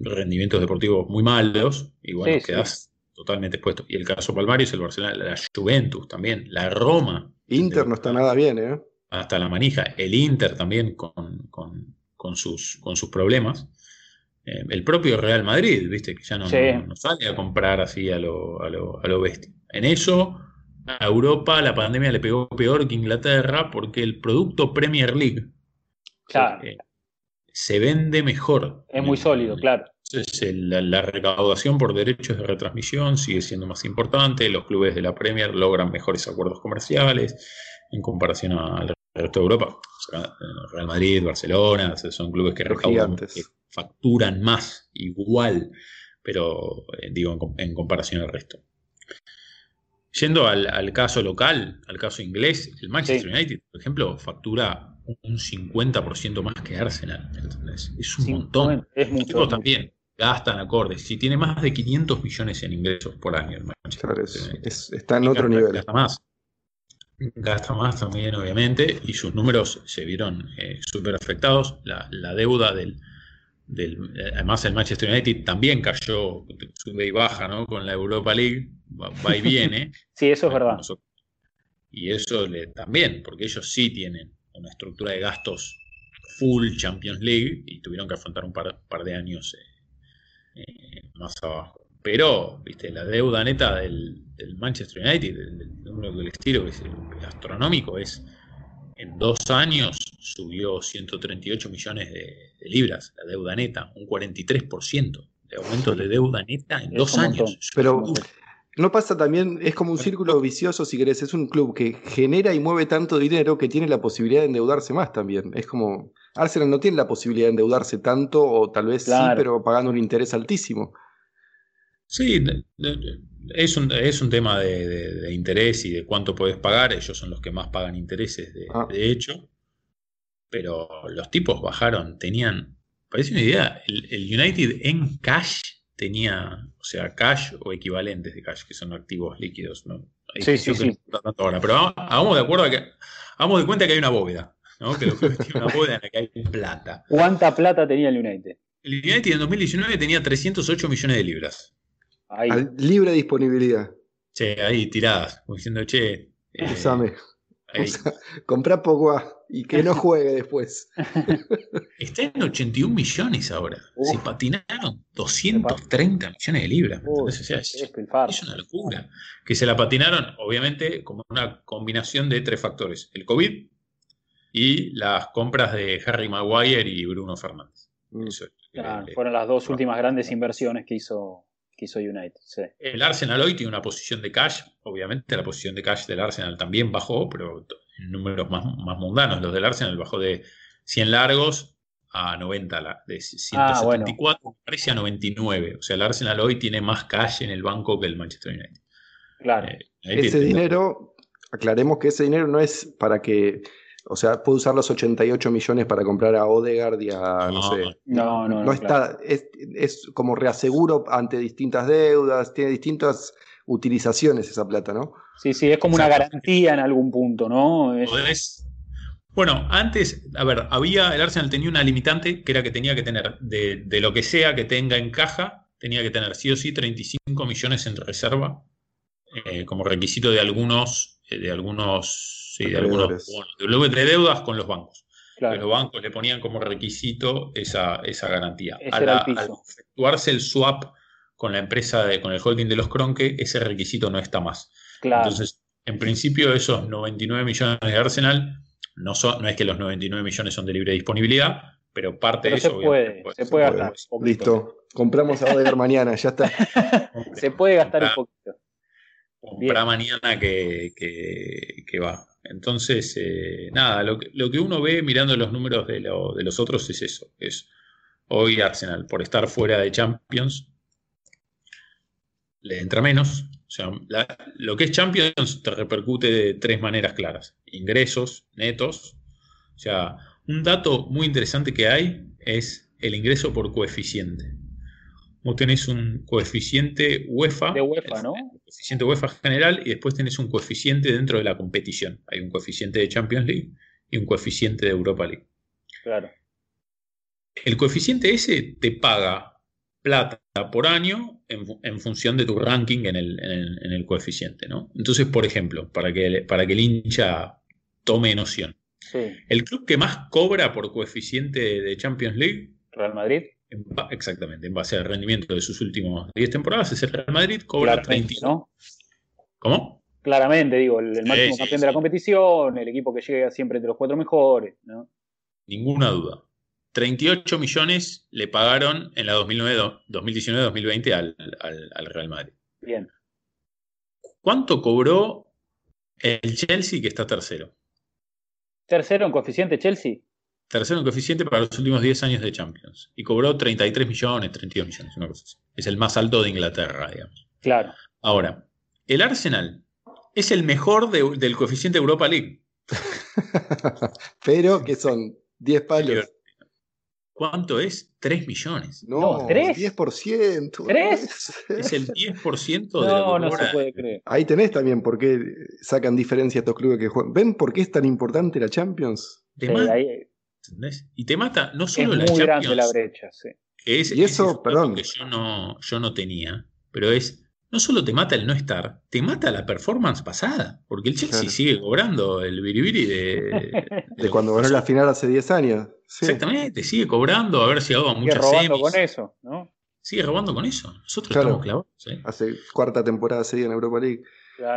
rendimientos deportivos muy malos, y bueno, quedas totalmente expuesto. Y el caso Palmario es el Barcelona, la Juventus también, la Roma. Inter no está nada bien, ¿eh? Hasta la manija. El Inter también con, sus, con sus problemas. Eh, el propio Real Madrid, viste, que ya no, sale a comprar así a lo, a lo, a lo bestia. En eso, a Europa la pandemia le pegó peor que Inglaterra porque el producto Premier League eh, se vende mejor. Es muy sólido, claro. Entonces, la, recaudación por derechos de retransmisión sigue siendo más importante, los clubes de la Premier logran mejores acuerdos comerciales en comparación al resto de Europa. Real Madrid, Barcelona, son clubes que recaudan, que facturan más, igual, pero eh, digo en, comparación al resto. Yendo al, caso local, al caso inglés, el Manchester United, por ejemplo, factura un 50% más que Arsenal. Es un montón. Es mucho. también gastan acordes. Si tiene más de 500 millones en ingresos por año, está en otro nivel. Gasta más. Gasta más también, obviamente, y sus números se vieron eh, súper afectados. La, deuda del, Además, el Manchester United también cayó, sube y baja, ¿no? Con la Europa League, va, y viene. [laughs] sí, eso es verdad. Y eso le, también, porque ellos sí tienen una estructura de gastos full Champions League y tuvieron que afrontar un par, de años eh, eh, más abajo. Pero, viste, la deuda neta del, Manchester United, del, del, estilo que es astronómico, es en dos años subió 138 millones de, libras, la deuda neta, un 43% de aumento de deuda neta en dos años. Pero no pasa también, es como un círculo vicioso, si querés, es un club que genera y mueve tanto dinero que tiene la posibilidad de endeudarse más también. Es como, Arsenal no tiene la posibilidad de endeudarse tanto, o tal vez sí, pero pagando un interés altísimo. Sí, es un, es un tema de, interés y de cuánto puedes pagar. Ellos son los que más pagan intereses, de, ah. hecho. pero los tipos bajaron, tenían, parece una idea, el, United en cash tenía, o sea, cash o equivalentes de cash, que son activos líquidos, ¿no? sí, sí, sí. Ahora, pero hagamos de acuerdo que, hagamos de cuenta que hay una bóveda, ¿no? Que tiene una bóveda en la que hay plata. ¿Cuánta plata tenía el United? El United en 2019 tenía 308 millones de libras. libre disponibilidad. Che, ahí tiradas, diciendo, che. Eh, comprar Pogba y que no [laughs] juegue después. [laughs] Está en 81 millones ahora. Se patinaron 230 millones de libras. es, una locura. Que se la patinaron, obviamente, como una combinación de tres factores: el COVID y las compras de Harry Maguire y Bruno Fernández. Mm. fueron las dos últimas grandes inversiones que hizo que hizo United. El Arsenal hoy tiene una posición de cash, obviamente la posición de cash del Arsenal también bajó, pero en números más, mundanos. Los del Arsenal bajó de 100 largos a 90, de 174 ah, parece a 99. O sea, el Arsenal hoy tiene más cash en el banco que el Manchester United. Claro. Eh, ese dinero, aclaremos que ese dinero no es para que o sea, puede usar los 88 millones para comprar a Odegaard y a, no, sé. No, no, no. está, es, como reaseguro ante distintas deudas, tiene distintas utilizaciones esa plata, ¿no? Sí, sí, es como una garantía en algún punto, ¿no? Bueno, antes, a ver, había, el Arsenal tenía una limitante que era que tenía que tener, de, de lo que sea que tenga en caja, tenía que tener sí o sí 35 millones en reserva, eh, como requisito de algunos, de algunos Sí, de algunos de deudas con los bancos. Los bancos le ponían como requisito esa, garantía. Al, efectuarse el swap con la empresa, de, con el holding de los Cronque, ese requisito no está más. Entonces, en principio, esos 99 millones de Arsenal, no, son, no es que los 99 millones son de libre disponibilidad, pero parte de eso. Se puede, se puede gastar. Listo. Compramos a Odegar mañana, ya está. [laughs] se puede gastar un poquito. Compra mañana que, que va. Entonces, eh, nada, lo que, uno ve mirando los números de, los otros es eso. Es hoy Arsenal, por estar fuera de Champions, le entra menos. O sea, lo que es Champions te repercute de tres maneras claras. Ingresos netos. O sea, un dato muy interesante que hay es el ingreso por coeficiente. Vos tenés un coeficiente UEFA. De UEFA, ¿no? Coeficiente UEFA general y después tenés un coeficiente dentro de la competición. Hay un coeficiente de Champions League y un coeficiente de Europa League. Claro. El coeficiente ese te paga plata por año en, función de tu ranking en el, coeficiente, ¿no? Entonces, por ejemplo, para que, para que el hincha tome noción. El club que más cobra por coeficiente de Champions League. Real Madrid exactamente, en base al rendimiento de sus últimos 10 temporadas, es el Real Madrid, cobra 30. ¿no? ¿Cómo? Claramente, digo, el, máximo campeón de la competición, el equipo que llega siempre entre los cuatro mejores, ¿no? Ninguna duda. 38 millones le pagaron en la 2019-2020 al, al, Real Madrid. Bien. ¿Cuánto cobró el Chelsea que está tercero? ¿Tercero en coeficiente Chelsea? Tercero en coeficiente para los últimos 10 años de Champions. Y cobró 33 millones, 32 millones, una cosa así. Es el más alto de Inglaterra, digamos. Claro. Ahora, el Arsenal es el mejor del coeficiente Europa League. [laughs] Pero que son 10 palos. ¿Cuánto es? 3 millones. No, no 3. 10%. ¿3? Es el 10% de No, no se puede creer. Ahí tenés también por qué sacan diferencia estos clubes que juegan. ¿Ven por qué es tan importante la Champions? Sí, ahí, y te mata no solo la muy grande la brecha, sí. y eso, perdón. Que yo no, yo no tenía, pero es. No solo te mata el no estar, te mata la performance pasada. Porque el Chelsea sigue cobrando el biribiri [laughs] de. De, cuando ganó la final hace 10 años. Exactamente, sigue cobrando, haber llegado a muchas sigue robando con eso, ¿no? Sigue robando con eso. Nosotros estamos clavados. Hace cuarta temporada seguida en Europa League.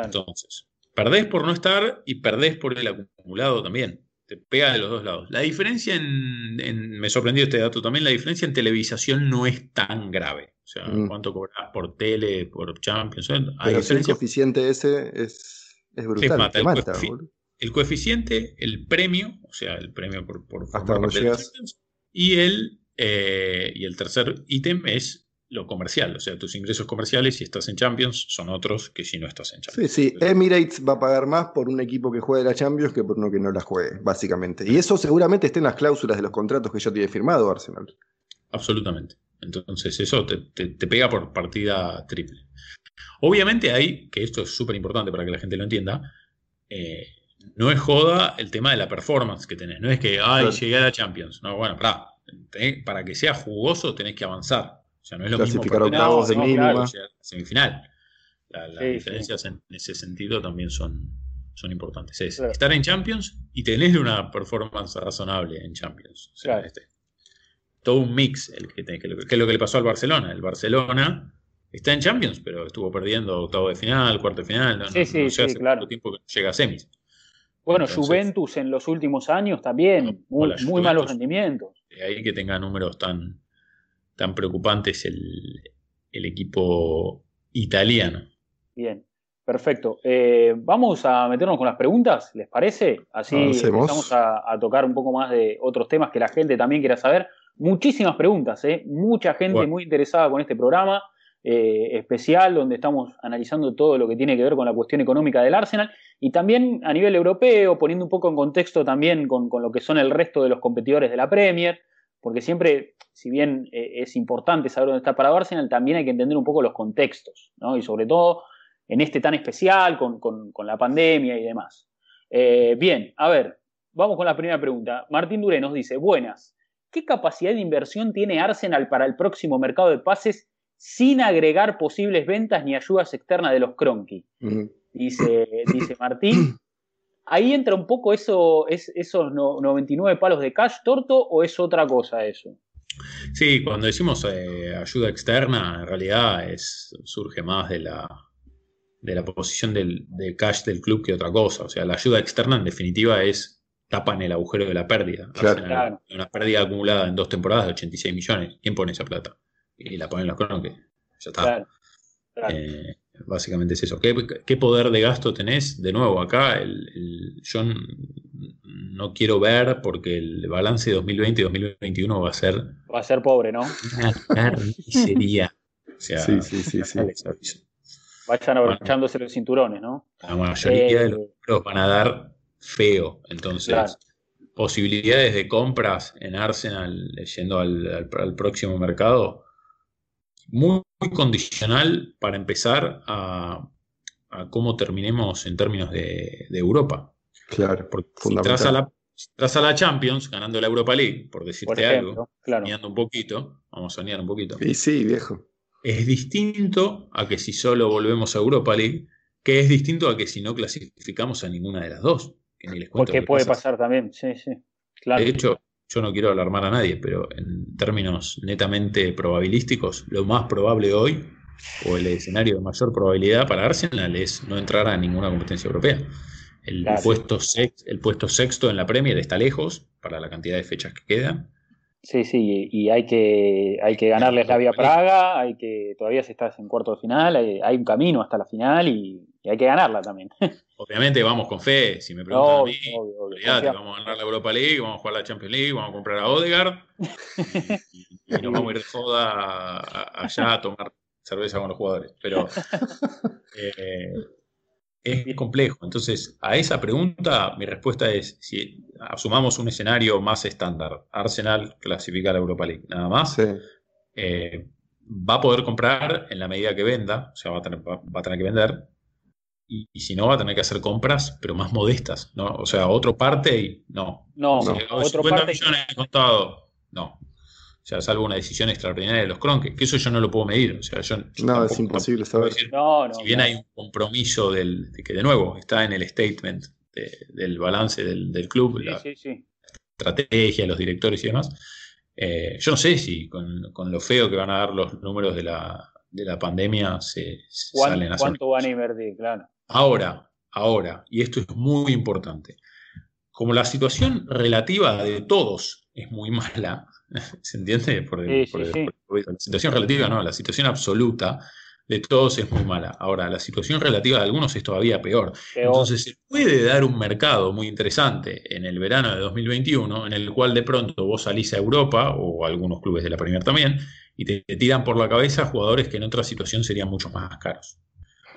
Entonces, perdés por no estar y perdés por el acumulado también te pega de los dos lados. La diferencia en, me sorprendió este dato también, la diferencia en televisación no es tan grave. O sea, mm. cuánto cobras por tele, por Champions. Pero el coeficiente ese es, es brutal. el, coeficiente, el premio, o sea, el premio por, por Hasta y el, eh, y el tercer ítem es lo comercial, o sea, tus ingresos comerciales si estás en Champions son otros que si no estás en Champions. Sí, sí, Emirates va a pagar más por un equipo que juegue la Champions que por uno que no la juegue, básicamente. Y eso seguramente está en las cláusulas de los contratos que ya tiene firmado Arsenal. Absolutamente. Entonces eso te, pega por partida triple. Obviamente hay, que esto es súper importante para que la gente lo entienda, eh, no es joda el tema de la performance que tenés. No es que, ay, llegué a la Champions. No, bueno, para, para que sea jugoso tenés que avanzar. O sea, no es lo Clasificar mismo octavos de mínima. semifinal. las diferencias en ese sentido también son, son importantes. Es estar en Champions y tener una performance razonable en Champions. O sea, este, todo un mix el que, que, es lo que le pasó al Barcelona. El Barcelona está en Champions, pero estuvo perdiendo octavo de final, cuarto de final. No, sí, sí, sí, claro. tiempo que llega a semis. Bueno, Juventus en los últimos años también, muy, muy malos rendimientos. De ahí que tenga números tan, tan preocupantes el, equipo italiano. Bien, perfecto. Eh, vamos a meternos con las preguntas, ¿les parece? Así empezamos a, tocar un poco más de otros temas que la gente también quiera saber. Muchísimas preguntas, ¿eh? mucha gente muy interesada con este programa. Eh, especial donde estamos analizando todo lo que tiene que ver con la cuestión económica del Arsenal y también a nivel europeo, poniendo un poco en contexto también con, lo que son el resto de los competidores de la Premier, porque siempre, si bien eh, es importante saber dónde está para Arsenal, también hay que entender un poco los contextos, ¿no? y sobre todo en este tan especial, con, la pandemia y demás. Eh, bien, a ver, vamos con la primera pregunta. Martín Duré nos dice, buenas, ¿qué capacidad de inversión tiene Arsenal para el próximo mercado de pases sin agregar posibles ventas ni ayudas externas de los Cronky. dice, dice Martín. ¿Ahí entra un poco eso, es, esos 99 palos de cash torto o es otra cosa eso? Sí, cuando decimos eh, ayuda externa, en realidad es, surge más de la, de la posición del, cash del club que otra cosa. O sea, la ayuda externa en definitiva es tapan el agujero de la pérdida. Claro. Una pérdida acumulada en dos temporadas de 86 millones. ¿Quién pone esa plata? y la ponen los cronos que ya está. Eh, básicamente es eso. ¿Qué, poder de gasto tenés? De nuevo, acá el, yo no quiero ver porque el balance de 2020 y 2021 va a ser. Va a ser pobre, ¿no? Una carnicería. O sea, sí, sí, sí. sí. Vayan abrochándose los cinturones, ¿no? La mayoría de los eh, van a dar feo. Entonces, posibilidades de compras en Arsenal yendo al próximo mercado muy, condicional para empezar a, cómo terminemos en términos de, Europa. Claro, porque si tras a, la, tras a la Champions, ganando la Europa League, por decirte algo, soñando un poquito, vamos a soñar un poquito. Sí, sí, viejo. Es distinto a que si solo volvemos a Europa League, que es distinto a que si no clasificamos a ninguna de las dos. Porque puede pasar también, sí, sí. Claro. De hecho, yo no quiero alarmar a nadie, pero en términos netamente probabilísticos, lo más probable hoy, o el escenario de mayor probabilidad para Arsenal, es no entrar a ninguna competencia europea. El, puesto, el puesto sexto en la Premier está lejos para la cantidad de fechas que quedan. Sí, sí, y hay que, hay que ganarles la vía Praga, hay que, todavía si estás en cuarto de final, hay, un camino hasta la final y, hay que ganarla también. [laughs] Obviamente vamos con fe, si me preguntan a mí, vamos a ganar la Europa League, vamos a jugar la Champions League, vamos a comprar a Odegaard [laughs] y, nos vamos a ir de joda allá a tomar cerveza con los jugadores. Pero [laughs] eh, es complejo. Entonces, a esa pregunta, mi respuesta es: si asumamos un escenario más estándar, Arsenal clasifica a la Europa League, nada más, eh, va a poder comprar en la medida que venda, o sea, va a tener, va, a tener que vender, y, si no, va a tener que hacer compras, pero más modestas, ¿no? O sea, otro parte y no. No, no. Otro parte millones de contado, no. O sea, salvo una decisión extraordinaria de los Cronques, que eso yo no lo puedo medir. O sea, yo, no, es imposible saber. si bien hay un compromiso del, de que, de nuevo, está en el statement del balance del, club, la estrategia, los directores y demás, eh, yo no sé si con, lo feo que van a dar los números de la, de la pandemia se, salen a ¿Cuánto van a invertir? Claro. Ahora, ahora, y esto es muy importante, como la situación relativa de todos es muy mala, [laughs] ¿Se entiende? Por la situación relativa, no, la situación absoluta de todos es muy mala. Ahora, la situación relativa de algunos es todavía peor. Entonces, se puede dar un mercado muy interesante en el verano de 2021, en el cual de pronto vos salís a Europa, o algunos clubes de la Premier también, y te, tiran por la cabeza jugadores que en otra situación serían mucho más caros.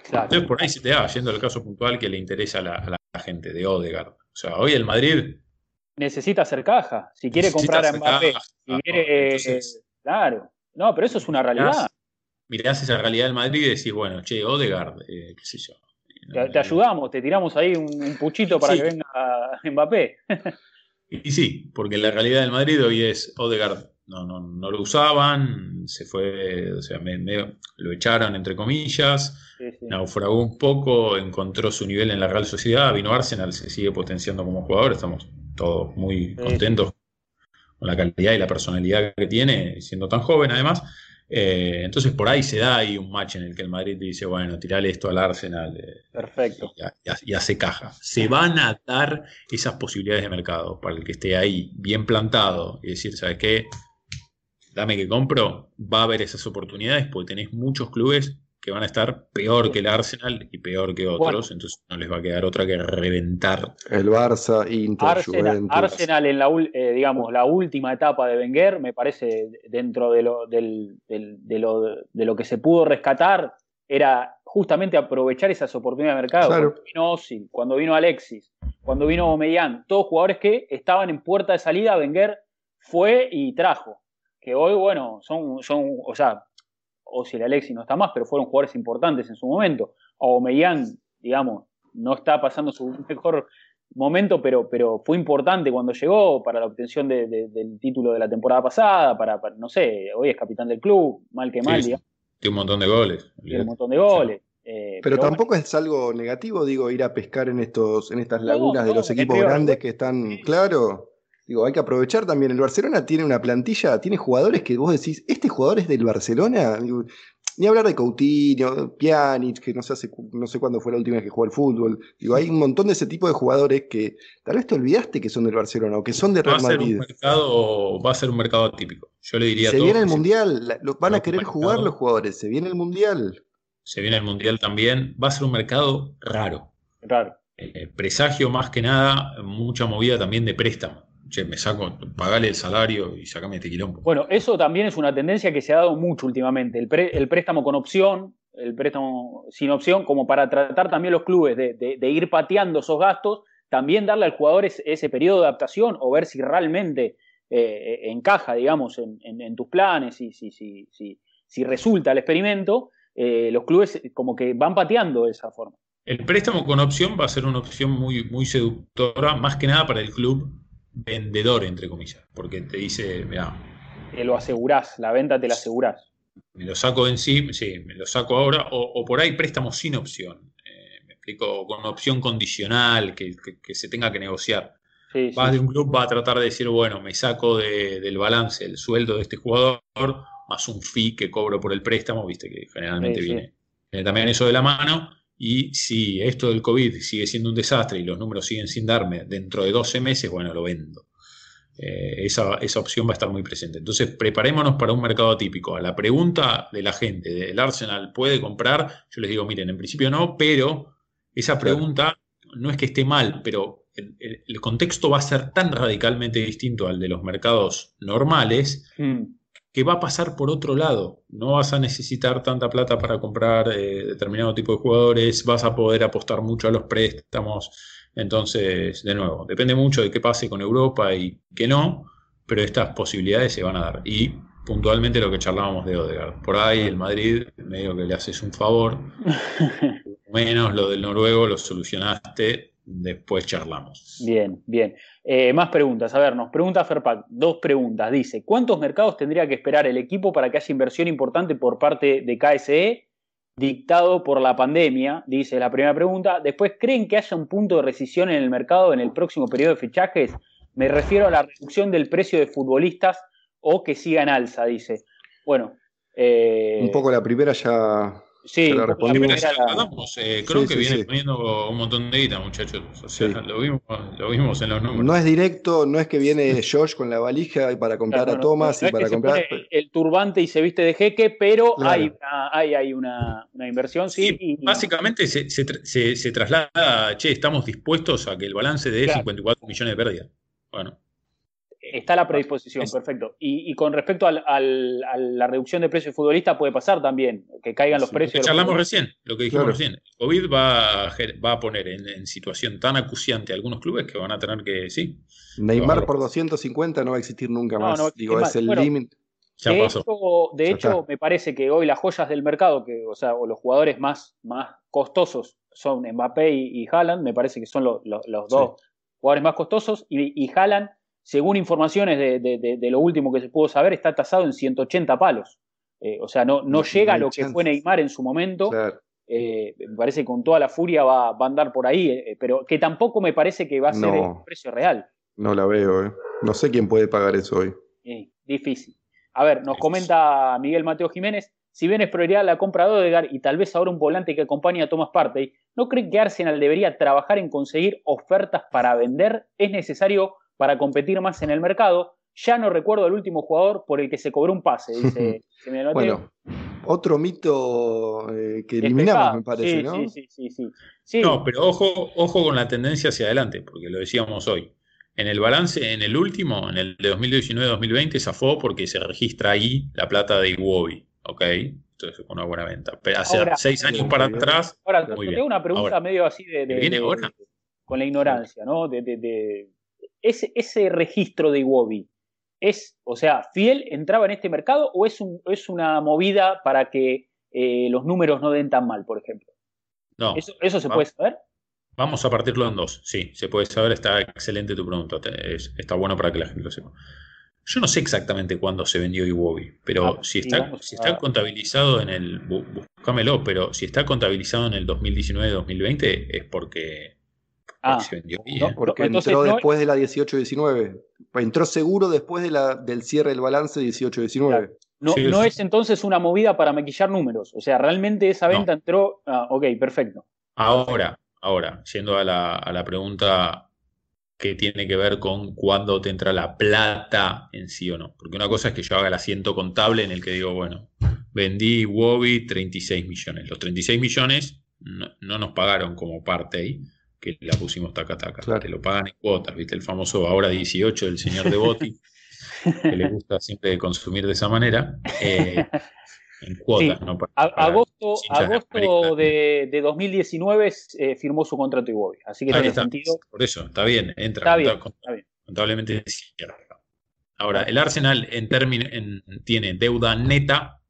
Entonces por ahí se te da, yendo al caso puntual que le interesa a la, gente de Odegaard. O sea, hoy el Madrid necesita hacer caja. Si quiere comprar a Mbappé, si quiere, claro. No, pero eso es una realidad. Mirás, esa realidad del Madrid y decís, bueno, che, Odegaard, eh, qué sé yo. Te, ayudamos, te tiramos ahí un, puchito para que venga Mbappé. [laughs] y sí, porque la realidad del Madrid hoy es Odegaard. No, no, no lo usaban, se fue, o sea, lo echaron entre comillas, naufragó un poco, encontró su nivel en la Real Sociedad, vino Arsenal, se sigue potenciando como jugador, estamos todos muy contentos con la calidad y la personalidad que tiene, siendo tan joven además. Eh, entonces por ahí se da ahí un match en el que el Madrid dice, bueno, tirale esto al Arsenal. Eh, Perfecto. Y, hace caja. Se van a dar esas posibilidades de mercado para el que esté ahí bien plantado y decir, ¿sabes qué? Dame que compro. Va a haber esas oportunidades porque tenéis muchos clubes que van a estar peor que el Arsenal y peor que otros, entonces no les va a quedar otra que reventar. El Barça, Inter, Arsenal, Arsenal en la, eh, digamos, la última etapa de Wenger, me parece dentro de lo, de, lo, que se pudo rescatar, era justamente aprovechar esas oportunidades de mercado. Cuando vino Osil, cuando vino Alexis, cuando vino Omeyán, todos jugadores que estaban en puerta de salida, Wenger fue y trajo. Que hoy, bueno, son, son o sea, o si el Alexis no está más, pero fueron jugadores importantes en su momento. O Mellán, digamos, no está pasando su [laughs] mejor momento, pero, pero fue importante cuando llegó para la obtención del título de la temporada pasada, para, no sé, hoy es capitán del club, mal que mal, Tiene un montón de goles. Tiene un montón de goles. Eh, pero, tampoco es algo negativo, digo, ir a pescar en estos, en estas lagunas de los equipos grandes que están, claro. Digo, hay que aprovechar también. El Barcelona tiene una plantilla, tiene jugadores que vos decís, ¿este jugador es del Barcelona? ni hablar de Coutinho, Pjanic, que no sé, hace, no sé cuándo fue la última vez que jugó al fútbol. Digo, hay un montón de ese tipo de jugadores que tal vez te olvidaste que son del Barcelona o que son de Real Madrid. Va a ser un mercado, va a ser un mercado atípico. Yo le diría Se viene el Mundial, van a querer jugar los jugadores, se viene el Mundial. Se viene el Mundial también, va a ser un mercado raro. Raro. Eh, presagio más que nada, mucha movida también de préstamo che, me saco, pagale el salario y sacame este quilombo. Bueno, eso también es una tendencia que se ha dado mucho últimamente. El, préstamo con opción, el préstamo sin opción, como para tratar también los clubes de, ir pateando esos gastos, también darle al jugador ese, periodo de adaptación o ver si realmente eh, encaja, digamos, en, tus planes y si, si, si, si resulta el experimento, eh, los clubes como que van pateando de esa forma. El préstamo con opción va a ser una opción muy, muy seductora, más que nada para el club vendedor, entre comillas, porque te dice, mira. Te lo asegurás, la venta te la asegurás. Me lo saco en sí, sí, me lo saco ahora, o, por ahí préstamo sin opción. Eh, me explico, con opción condicional, que, se tenga que negociar. Vas de un club, va a tratar de decir, bueno, me saco del balance el sueldo de este jugador, más un fee que cobro por el préstamo, viste que generalmente viene, viene también eso de la mano y si esto del COVID sigue siendo un desastre y los números siguen sin darme dentro de 12 meses, bueno, lo vendo. Eh, esa, opción va a estar muy presente. Entonces, preparémonos para un mercado típico. A la pregunta de la gente, ¿del Arsenal puede comprar? Yo les digo, miren, en principio no, pero esa pregunta no es que esté mal, pero el, contexto va a ser tan radicalmente distinto al de los mercados normales. Mm que va a pasar por otro lado. No vas a necesitar tanta plata para comprar eh, determinado tipo de jugadores, vas a poder apostar mucho a los préstamos. Entonces, de nuevo, depende mucho de qué pase con Europa y qué no, pero estas posibilidades se van a dar. Y puntualmente lo que charlábamos de Odegaard. Por ahí el Madrid, medio que le haces un favor, [laughs] menos lo del noruego lo solucionaste después charlamos. Bien, bien. Eh, más preguntas. A ver, nos pregunta Ferpac, dos preguntas. Dice, ¿cuántos mercados tendría que esperar el equipo para que haya inversión importante por parte de KSE dictado por la pandemia? Dice la primera pregunta. Después, ¿creen que haya un punto de rescisión en el mercado en el próximo periodo de fichajes? Me refiero a la reducción del precio de futbolistas o que siga en alza, dice. Bueno. Eh, un poco la primera ya Sí, la eh, creo que viene poniendo un montón de guita, muchachos. O sea, lo, vimos, en los números. No es directo, no es que viene [laughs] Josh con la valija para comprar a Thomas y para comprar. el turbante y se viste de jeque, pero hay, hay, hay una, inversión, sí. Básicamente se, se, traslada, che, estamos dispuestos a que el balance de 54 millones de pérdidas. Bueno. Está la predisposición, perfecto. Y, con respecto a la reducción de precios futbolista puede pasar también, que caigan los precios. Lo charlamos recién, lo que dijimos recién. El COVID va a, va a poner en, situación tan acuciante a algunos clubes que van a tener que, sí. Neymar por 250 no va a existir nunca más. Digo, es, el límite. De hecho, de hecho me parece que hoy las joyas del mercado, que, o sea, o los jugadores más, más costosos son Mbappé y, Haaland, me parece que son los dos jugadores más costosos, y, y Haaland, según informaciones de, lo último que se pudo saber, está tasado en 180 palos. Eh, o sea, no, no, llega a lo que fue Neymar en su momento. Eh, me parece que con toda la furia va, a andar por ahí, eh, pero que tampoco me parece que va a ser el precio real. No la veo, no sé quién puede pagar eso hoy. difícil. A ver, nos comenta Miguel Mateo Jiménez, si bien es prioridad la compra de Odegaard y tal vez ahora un volante que acompañe a Thomas Partey, ¿no creen que Arsenal debería trabajar en conseguir ofertas para vender? ¿Es necesario para competir más en el mercado? Ya no recuerdo el último jugador por el que se cobró un pase, dice [laughs] Bueno, otro mito eh, que eliminamos, me parece, ¿no? Sí, sí, sí, sí, No, pero ojo, ojo con la tendencia hacia adelante, porque lo decíamos hoy. En el balance, en el último, en el de 2019-2020, zafó porque se registra ahí la plata de Iwobi. ¿Ok? Entonces, una buena venta. Pero hace seis años para atrás. Ahora, muy tengo una pregunta medio así de. con la ignorancia, ¿no? De, ese, ese registro de Iwobi. ¿Es, o sea, fiel entraba en este mercado o es, un, es una movida para que eh, los números no den tan mal, por ejemplo? No. ¿Eso, eso se puede saber? Vamos a partirlo en dos. Sí, se puede saber. Está excelente tu pregunta. está bueno para que la gente lo sepa. Yo no sé exactamente cuándo se vendió Iwobi, pero ah, si, está, si está contabilizado en el. Búscamelo, pero si está contabilizado en el 2019-2020 es porque, ah. No, porque entró después de la 18-19. Entró seguro después de la, del cierre del balance 18-19. No, no es entonces una movida para maquillar números. O sea, realmente esa venta entró. Ah, ok, perfecto. Ahora, Ahora, yendo a la, pregunta que tiene que ver con cuándo te entra la plata en sí o no. Porque una cosa es que yo haga el asiento contable en el que digo, bueno, vendí Wobby 36 millones. Los 36 millones no, nos pagaron como parte ahí, que la pusimos taca taca. Te lo pagan en cuotas, ¿viste? El famoso ahora 18 del señor de Botti, que le gusta siempre consumir de esa manera. Eh, en cuotas, ¿no? agosto, agosto de, 2019 eh, firmó su contrato Iwobi, así que tiene sentido. Por eso, está bien, entra contablemente Ahora, el Arsenal en tiene deuda neta,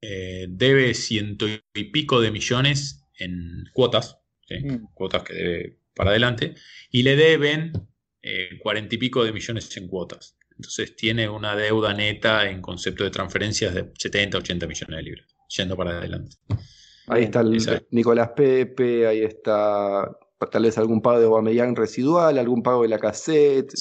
eh, debe ciento y pico de millones en cuotas, mm. cuotas que debe para adelante, y le deben eh, cuarenta y pico de millones en cuotas. Entonces tiene una deuda neta en concepto de transferencias de 70, 80 millones de libras, yendo para adelante. Ahí está el Nicolás Pepe, ahí está tal vez algún pago de Aubameyang residual, algún pago de la cassette.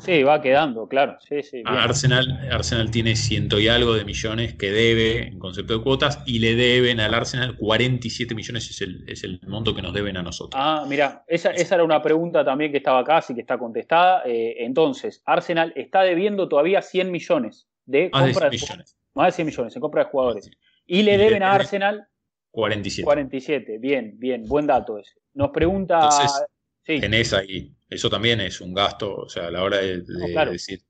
Sí, va quedando, claro. Sí, sí, Arsenal, Arsenal tiene ciento y algo de millones que debe en concepto de cuotas y le deben al Arsenal 47 millones es el, es el monto que nos deben a nosotros. Ah, mira, esa, esa era una pregunta también que estaba acá, así que está contestada. Eh, entonces, Arsenal está debiendo todavía 100 millones de compra de, millones. Más de 100 millones en compra de jugadores. Y le deben a Arsenal 47. 47, bien, bien, buen dato ese. Nos pregunta. Entonces, tenés ahí, eso también es un gasto, o sea, a la hora de, decir,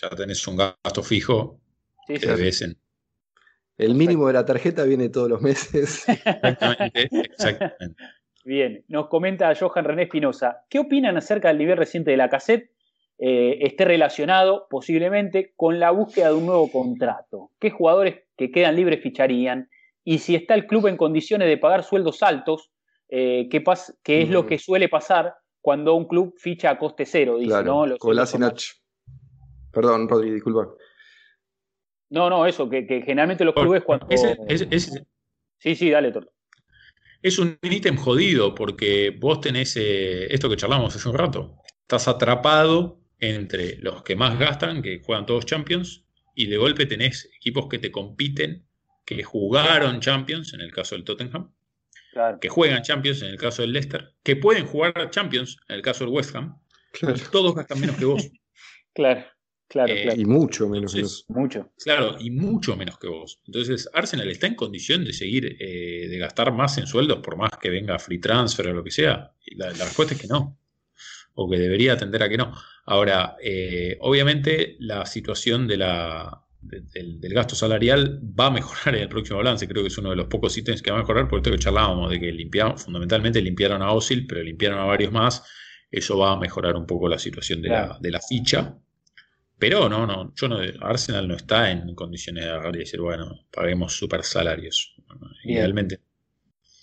ya tenés un gasto fijo sí, que El mínimo de la tarjeta viene todos los meses. [laughs] Exactamente, exactamente. Bien, nos comenta Johan René Espinosa. ¿Qué opinan acerca del nivel reciente de la cassette? Eh, esté relacionado posiblemente con la búsqueda de un nuevo contrato. ¿Qué jugadores que quedan libres ficharían? Y si está el club en condiciones de pagar sueldos altos, eh, ¿qué, es lo que suele pasar cuando un club ficha a coste cero? Dice, ¿no? Perdón, Rodri, disculpa. No, no, eso, que, generalmente los clubes cuando. sí, sí, dale, Torto. Es un ítem jodido porque vos tenés eh, esto que charlamos hace un rato. Estás atrapado entre los que más gastan, que juegan todos Champions, y de golpe tenés equipos que te compiten, que jugaron Champions, en el caso del Tottenham, que juegan Champions en el caso del Leicester, que pueden jugar Champions en el caso del West Ham, todos gastan menos que vos. [laughs] claro, claro, eh, claro. Y mucho menos que vos. Mucho. Claro, y mucho menos que vos. Entonces, Arsenal está en condición de seguir, eh, de gastar más en sueldos, por más que venga free transfer o lo que sea. Y la, respuesta es que no. O que debería atender a que no. Ahora, eh, obviamente la situación de la, del, gasto salarial va a mejorar en el próximo balance. Creo que es uno de los pocos ítems que va a mejorar, por esto que charlábamos, de que limpiaron, fundamentalmente limpiaron a Osil, pero limpiaron a varios más. Eso va a mejorar un poco la situación de, la, de la ficha. Pero no, no, yo no, Arsenal no está en condiciones de agarrar y decir, bueno, paguemos super salarios. Idealmente.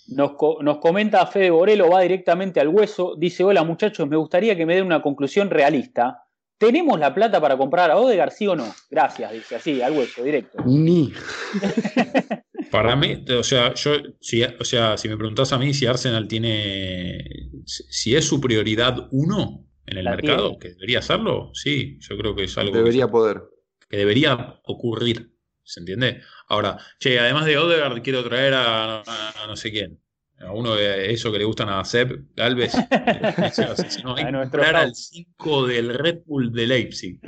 Nos, nos, comenta Fede Borelo, va directamente al hueso. Dice: Hola muchachos, me gustaría que me den una conclusión realista. ¿Tenemos la plata para comprar a Odegar, sí o no? Gracias, dice así, al hueso, directo. Ni. [laughs] para mí, o sea, yo, si, o sea, si me preguntas a mí si Arsenal tiene. Si es su prioridad uno en el mercado, que debería hacerlo, sí, yo creo que es algo. Debería poder. Que debería ocurrir. ¿Se entiende? Ahora, che, además de Odegaard, quiero traer a, no sé quién. A uno de eso que le gustan a Seb Galvez. si no, hay que comprar al 5 del Red Bull de Leipzig.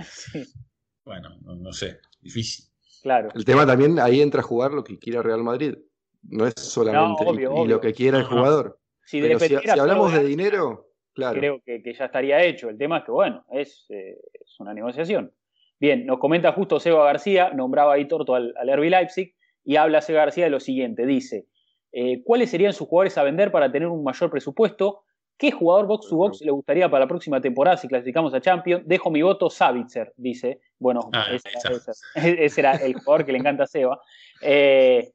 Bueno, no, sé, difícil. Claro. El tema también, ahí entra a jugar lo que quiera Real Madrid. No es solamente y lo que quiera el jugador. Si, si, hablamos de dinero, claro. Creo que, ya estaría hecho. El tema es que, bueno, es, eh, es una negociación. Bien, nos comenta justo Seba García, nombraba ahí torto al, al Herbie Leipzig, y habla Seba García de lo siguiente, dice, eh, ¿cuáles serían sus jugadores a vender para tener un mayor presupuesto? ¿Qué jugador box to box le gustaría para la próxima temporada si clasificamos a Champions? Dejo mi voto Savitzer, dice. Bueno, ah, [laughs] ese, era el jugador que le encanta a Seba. Eh,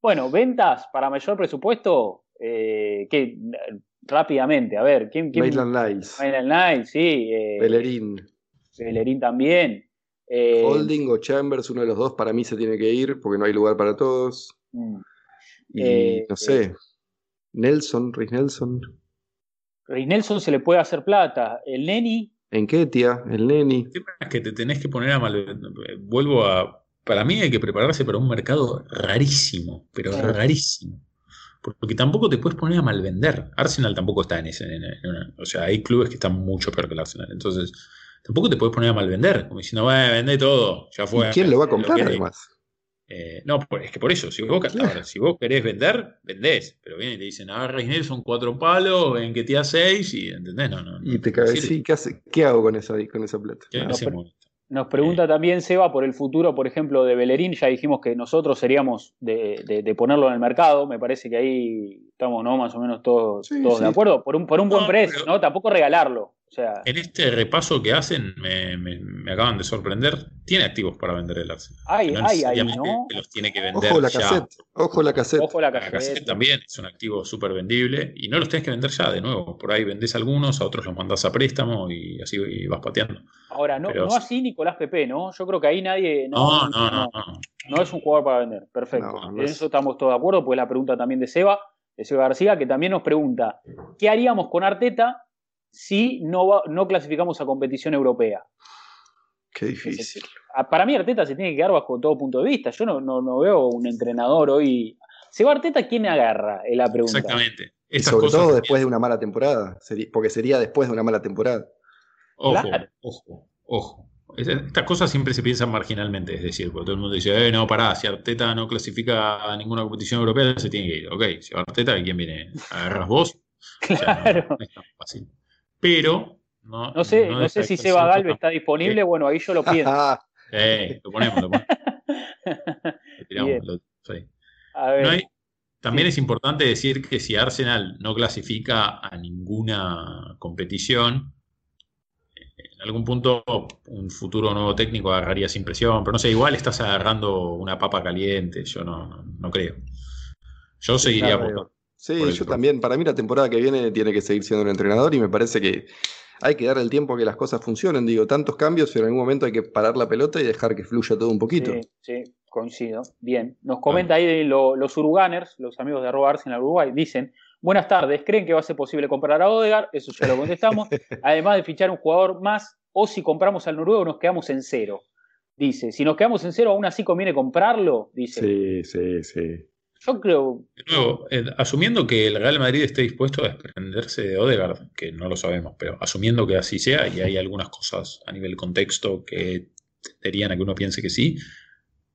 bueno, ventas para mayor presupuesto, eh, que rápidamente, a ver, ¿quién? quién Maitland Niles. Maitland Niles, sí. Bellerín. Bellerín también. Eh, Holding o Chambers, uno de los dos para mí se tiene que ir porque no hay lugar para todos. Mm. Y eh, no sé, eh, Nelson, Rhys Nelson. Rhys Nelson se le puede hacer plata. El Neni. ¿En qué, tía? El Neni. Es que te tenés que poner a mal. Vuelvo a. Para mí hay que prepararse para un mercado rarísimo, pero rarísimo. Porque tampoco te puedes poner a malvender. Arsenal tampoco está en ese. o sea, hay clubes que están mucho peor que el Arsenal. Entonces tampoco te puedes poner a mal vender, como diciendo, bueno, vende todo, ya fue. ¿Quién lo va a comprar además? Eh, no, es que por eso, si vos, si vos querés vender, vendés. Pero vienen y te dicen, ah, Reiner son cuatro palos, en que te da seis, y ¿entendés? No, no, y te caes, sí, ¿qué, ¿qué, hago con esa, con esa plata? Nos pregunta también Seba por el futuro, por ejemplo, de Bellerín. Ya dijimos que nosotros seríamos de, ponerlo en el mercado. Me parece que ahí estamos ¿no? más o menos todos, todos de acuerdo. Por un, por un buen precio, ¿no? Tampoco regalarlo en este repaso que hacen, me, acaban de sorprender, tiene activos para vender el Arsenal. Ay, ay, ¿no? los tiene que vender Ojo la cassette. Ojo la cassette. Ojo la cassette. también es un activo súper vendible y no los tienes que vender ya, de nuevo. Por ahí vendés algunos, a otros los mandás a préstamo y así vas pateando. Ahora, no, no así Nicolás Pepe, ¿no? Yo creo que ahí nadie. No, no, no. No, es un jugador para vender. Perfecto. en eso estamos todos de acuerdo, pues la pregunta también de Seba, de Seba García, que también nos pregunta: ¿qué haríamos con Arteta si no, no clasificamos a competición europea. Qué difícil. Para mí Arteta se tiene que quedar bajo todo punto de vista. Yo no, no, veo un entrenador hoy. ¿Se va Arteta quién agarra? Es la pregunta. Exactamente. sobre todo después de una mala temporada. Porque sería después de una mala temporada. Ojo, ojo, ojo. Estas cosas siempre se piensan marginalmente, es decir, porque todo el mundo dice, eh, no, pará, si Arteta no clasifica a ninguna competición europea, se tiene que ir. Ok, si Arteta, ¿quién viene? ¿Agarras vos? [laughs] Claro. no es tan fácil pero no, no sé, no, sé si Seba Galve está disponible, bueno, ahí yo lo pienso. [laughs] lo ponemos, lo ponemos. también es importante decir que si Arsenal no clasifica a ninguna competición, en algún punto un futuro nuevo técnico agarraría sin presión, pero no sé, igual estás agarrando una papa caliente, yo no, no, creo. Yo seguiría por, Sí, yo también. Para mí la temporada que viene tiene que seguir siendo un entrenador y me parece que hay que darle el tiempo a que las cosas funcionen. Digo, tantos cambios, pero en algún momento hay que parar la pelota y dejar que fluya todo un poquito. Sí, sí coincido. Bien. Nos comenta ahí los Uruganers, los amigos de arroba en Uruguay, dicen, buenas tardes, ¿creen que va a ser posible comprar a Odegar? Eso ya lo contestamos. [laughs] Además de fichar un jugador más, o si compramos al noruego nos quedamos en cero. Dice, si nos quedamos en cero, aún así conviene comprarlo, dice. Sí, sí, sí. Yo creo. De nuevo, eh, asumiendo que el Real Madrid esté dispuesto a desprenderse de Odegaard, que no lo sabemos, pero asumiendo que así sea, y hay algunas cosas a nivel contexto que tenderían a que uno piense que sí,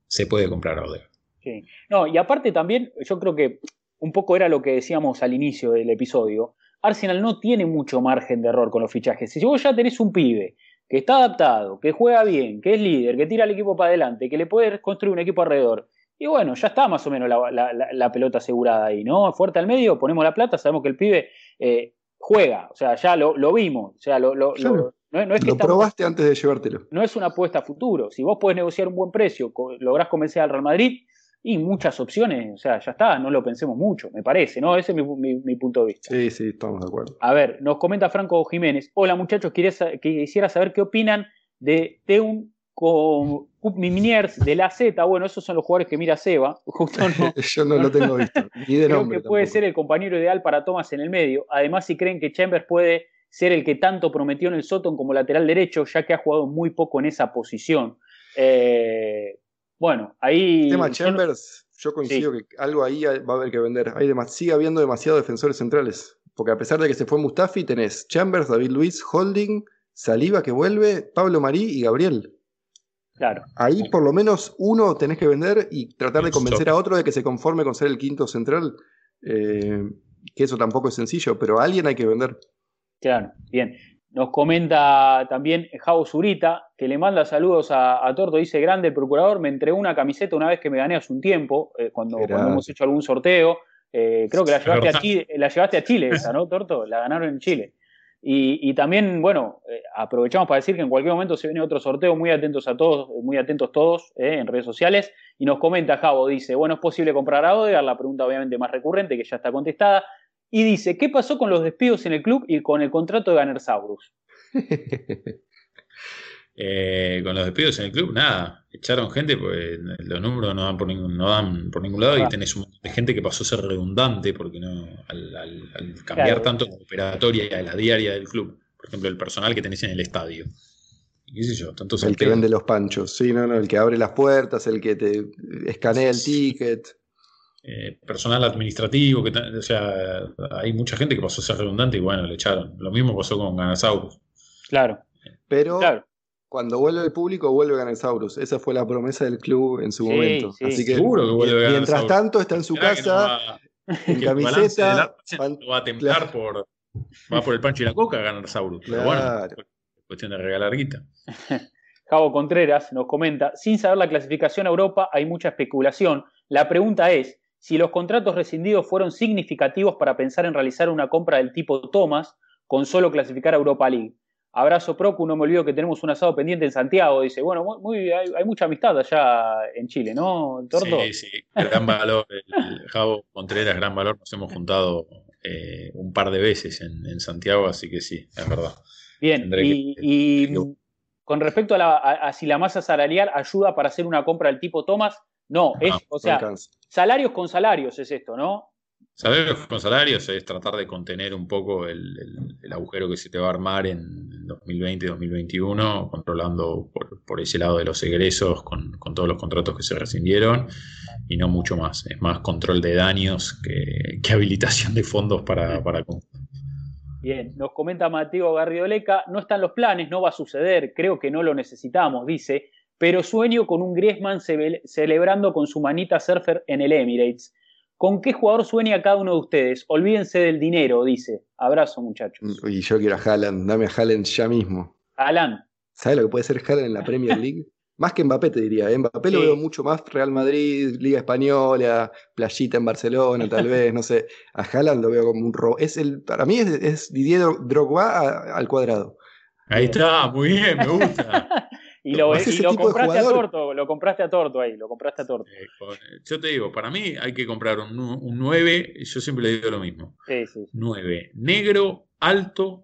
se puede comprar a Odegaard. Sí. No, y aparte también, yo creo que un poco era lo que decíamos al inicio del episodio. Arsenal no tiene mucho margen de error con los fichajes. Si vos ya tenés un pibe que está adaptado, que juega bien, que es líder, que tira al equipo para adelante, que le puede construir un equipo alrededor. Y bueno, ya está más o menos la, pelota asegurada ahí, ¿no? Fuerte al medio, ponemos la plata, sabemos que el pibe eh, juega, o sea, ya lo, vimos, o sea, lo, lo, no, es que lo probaste antes de llevártelo. No es una apuesta a futuro. Si vos podés negociar un buen precio, lográs convencer al Real Madrid, y muchas opciones, o sea, ya está, no lo pensemos mucho, me parece, ¿no? Ese es mi, punto de vista. Sí, sí, estamos de acuerdo. A ver, nos comenta Franco Jiménez. Hola muchachos, quisiera saber qué opinan de Teun con Miniers de la Z. Bueno, esos son los jugadores que mira Seba. [laughs] Justo no, [laughs] Yo no, lo tengo visto. Ni de Creo que puede ser el compañero ideal para Thomas en el medio. Además, si creen que Chambers puede ser el que tanto prometió en el Soton como lateral derecho, ya que ha jugado muy poco en esa posición. Eh, bueno, ahí. El tema Chambers, yo coincido que algo ahí va a haber que vender. Hay sigue habiendo demasiados defensores centrales. Porque a pesar de que se fue Mustafi, tenés Chambers, David Luis, Holding, Saliva que vuelve, Pablo Marí y Gabriel. Claro. Ahí por lo menos uno tenés que vender y tratar de convencer a otro de que se conforme con ser el quinto central. Eh, que eso tampoco es sencillo, pero a alguien hay que vender. Claro, bien. Nos comenta también Javo Zurita, que le manda saludos a, Torto. Dice: Grande el procurador, me entregó una camiseta una vez que me gané hace un tiempo, eh, cuando, hemos hecho algún sorteo. Eh, creo que la llevaste, a Chile, la llevaste a Chile, esa, ¿no, Torto? La ganaron en Chile. Y, también, bueno, eh, aprovechamos para decir que en cualquier momento se viene otro sorteo, muy atentos a todos, muy atentos todos en redes sociales. Y nos comenta Javo, dice, bueno, es posible comprar a Odegaard, la pregunta obviamente más recurrente, que ya está contestada. Y dice, ¿qué pasó con los despidos en el club y con el contrato de Gannersaurus? [laughs] eh, con los despidos en el club, nada. Echaron gente, pues los números no dan por ningún, no dan por ningún lado y tenés un montón de gente que pasó a ser redundante porque no al, cambiar tanto la operatoria y a la diaria del club. Por ejemplo, el personal que tenés en el estadio. ¿Qué sé yo? Tanto el que vende los panchos, sí, no, no, el que abre las puertas, el que te escanea el ticket. Eh, personal administrativo, que, o sea, hay mucha gente que pasó a ser redundante y bueno, le echaron. Lo mismo pasó con Ganasaurus. Claro. Pero cuando vuelve el público, vuelve Ganasaurus. Esa fue la promesa del club en su momento. Así que, Seguro que vuelve mientras tanto está en su casa, en camiseta. va a templar por, va por el pancho y la coca Ganasaurus. Pero bueno, cuestión de regalar guita. [laughs] Javo Contreras nos comenta, sin saber la clasificación a Europa hay mucha especulación. La pregunta es, si los contratos rescindidos fueron significativos para pensar en realizar una compra del tipo Thomas con solo clasificar a Europa League. Abrazo Procu, no me olvido que tenemos un asado pendiente en Santiago. Dice, bueno, muy, hay, mucha amistad allá en Chile, ¿no, Torto? Sí, sí, gran valor. El Javo Contreras, gran valor. Nos hemos juntado eh, un par de veces en, Santiago, así que sí, es verdad. Bien, y, con respecto a, si la masa salarial ayuda para hacer una compra del tipo Thomas, no, es, o sea, salarios con salarios es esto, ¿no? Salarios con salarios es tratar de contener un poco el, agujero que se te va a armar en 2020-2021, controlando por, ese lado de los egresos con, todos los contratos que se rescindieron y no mucho más. Es más control de daños que, habilitación de fondos para, para Bien, nos comenta Mateo Garrioleca, no están los planes, no va a suceder, creo que no lo necesitamos, dice, pero sueño con un Griezmann celebrando con su manita surfer en el Emirates. ¿Con qué jugador sueña cada uno de ustedes? Olvídense del dinero, dice. Abrazo, muchachos. Y yo quiero a Haaland, dame a Haaland ya mismo. Haaland. ¿Sabes lo que puede ser Haaland en la Premier [laughs] League? más que Mbappé te diría. ¿eh? Mbappé lo veo mucho más Real Madrid, Liga Española, Playita en Barcelona, tal [laughs] vez, no sé. A Haaland lo veo como un robo. Es el, para mí es, Didier Drogba al cuadrado. Ahí está, muy bien, me gusta. [laughs] Y lo, compraste a torto, lo compraste a torto ahí, lo compraste a torto. yo te digo, para mí hay que comprar un, un 9, yo siempre le digo lo mismo. Sí, sí. 9, negro, alto,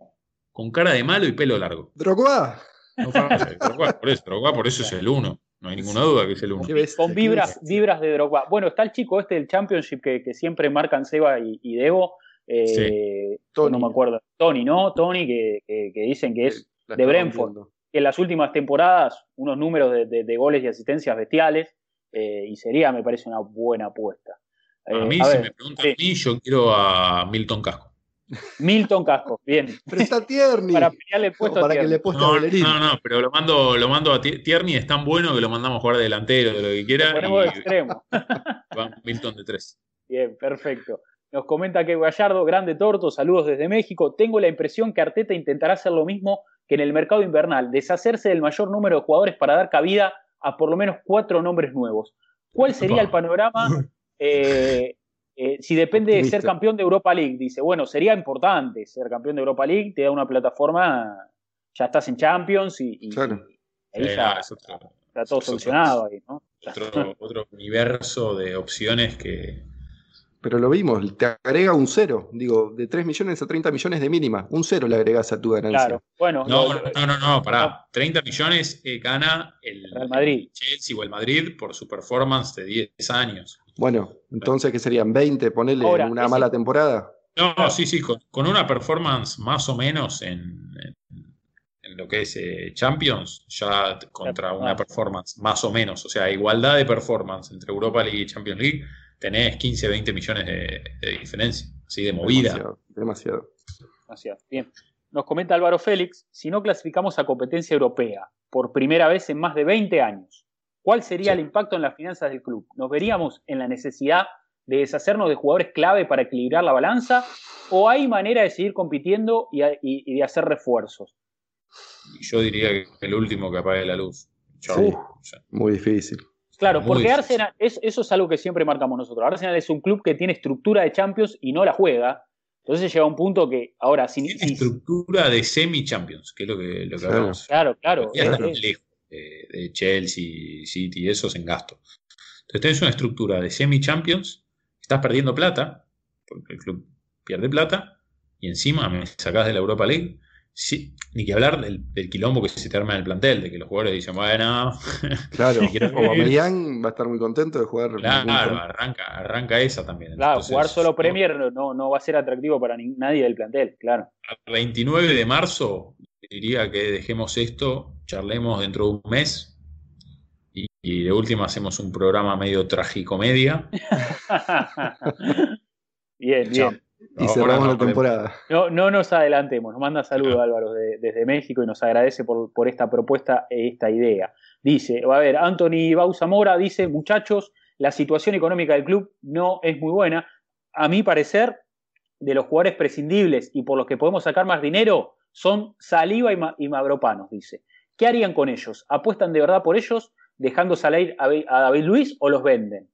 con cara de malo y pelo largo. ¿Drogba? No, Drogba, por eso, Drogba por eso es el 1. No hay ninguna duda que es el 1. Con vibras, vibras de Drogba. Bueno, está el chico este del Championship que, que siempre marcan Seba y, y Debo. Eh, no me acuerdo. Tony, ¿no? Tony, que, que, dicen que es de Brentford en las últimas temporadas unos números de, goles y asistencias bestiales eh, y sería, me parece, una buena apuesta. a eh, mí, si me preguntan a mí, yo quiero a Milton Casco. [laughs] Milton Casco, bien. Pero está Tierney. para pelearle el puesto para que le no, no, no, pero lo mando, lo mando a Tierney, es tan bueno que lo mandamos a jugar delantero, de lo que quiera. Lo ponemos de extremo. [laughs] Milton de tres. Bien, perfecto. Nos comenta que Gallardo, grande torto, saludos desde México. Tengo la impresión que Arteta intentará hacer lo mismo que en el mercado invernal deshacerse del mayor número de jugadores para dar cabida a por lo menos cuatro nombres nuevos. ¿Cuál sería el panorama [laughs] eh, eh, si depende de ser campeón de Europa League? Dice, bueno, sería importante ser campeón de Europa League, te da una plataforma, ya estás en Champions y, ahí ya, está todo solucionado ahí, ¿no? otro universo de opciones que, pero lo vimos, te agrega un cero. Digo, de 3 millones a 30 millones de mínima. Un cero le agregas a tu ganancia. Claro, bueno. No, no, no, no, pará. 30 millones eh, gana el, Madrid. Chelsea o el Madrid por su performance de 10 años. Bueno, entonces, ¿qué serían? ¿20? Ponerle una mala temporada. No, sí, sí, con, una performance más o menos en, en, lo que es eh, Champions, ya contra una performance más o menos, o sea, igualdad de performance entre Europa League y Champions League tenés 15, 20 millones de, diferencia, así de movida. Demasiado, demasiado. Bien. Nos comenta Álvaro Félix, si no clasificamos a competencia europea por primera vez en más de 20 años, ¿cuál sería el impacto en las finanzas del club? ¿Nos veríamos en la necesidad de deshacernos de jugadores clave para equilibrar la balanza? ¿O hay manera de seguir compitiendo y, de hacer refuerzos? Yo diría que el último que apague la luz. muy difícil. Claro, porque Arsenal, eso es algo que siempre marcamos nosotros. Arsenal es un club que tiene estructura de Champions y no la juega. Entonces llega un punto que ahora sin estructura de semi-champions, que es lo que, lo hablamos. Claro, claro. Ya están lejos de, Chelsea, City, esos en gasto. Entonces tenés una estructura de semi-champions, estás perdiendo plata, porque el club pierde plata, y encima me sacás de la Europa League Sí, ni que hablar del, quilombo que se te arma en el plantel, de que los jugadores dicen, bueno. [laughs] Claro, [laughs] Aubameyang va a estar muy contento de jugar. Claro, arranca, arranca esa también. Claro, jugar solo Premier no, no va a ser atractivo para nadie del plantel, claro. El 29 de marzo diría que dejemos esto, charlemos dentro de un mes y, de última hacemos un programa medio tragicomedia. [laughs] bien, bien. Y cerramos la temporada. No, no nos adelantemos. Nos manda saludos Álvaro desde México y nos agradece por, esta propuesta, e esta idea. Dice, a ver, Anthony Bausamora dice, muchachos, la situación económica del club no es muy buena. A mi parecer, de los jugadores prescindibles y por los que podemos sacar más dinero, son Saliva y, y Magropanos, dice. ¿Qué harían con ellos? ¿Apuestan de verdad por ellos, dejando salir a David Luis o los venden?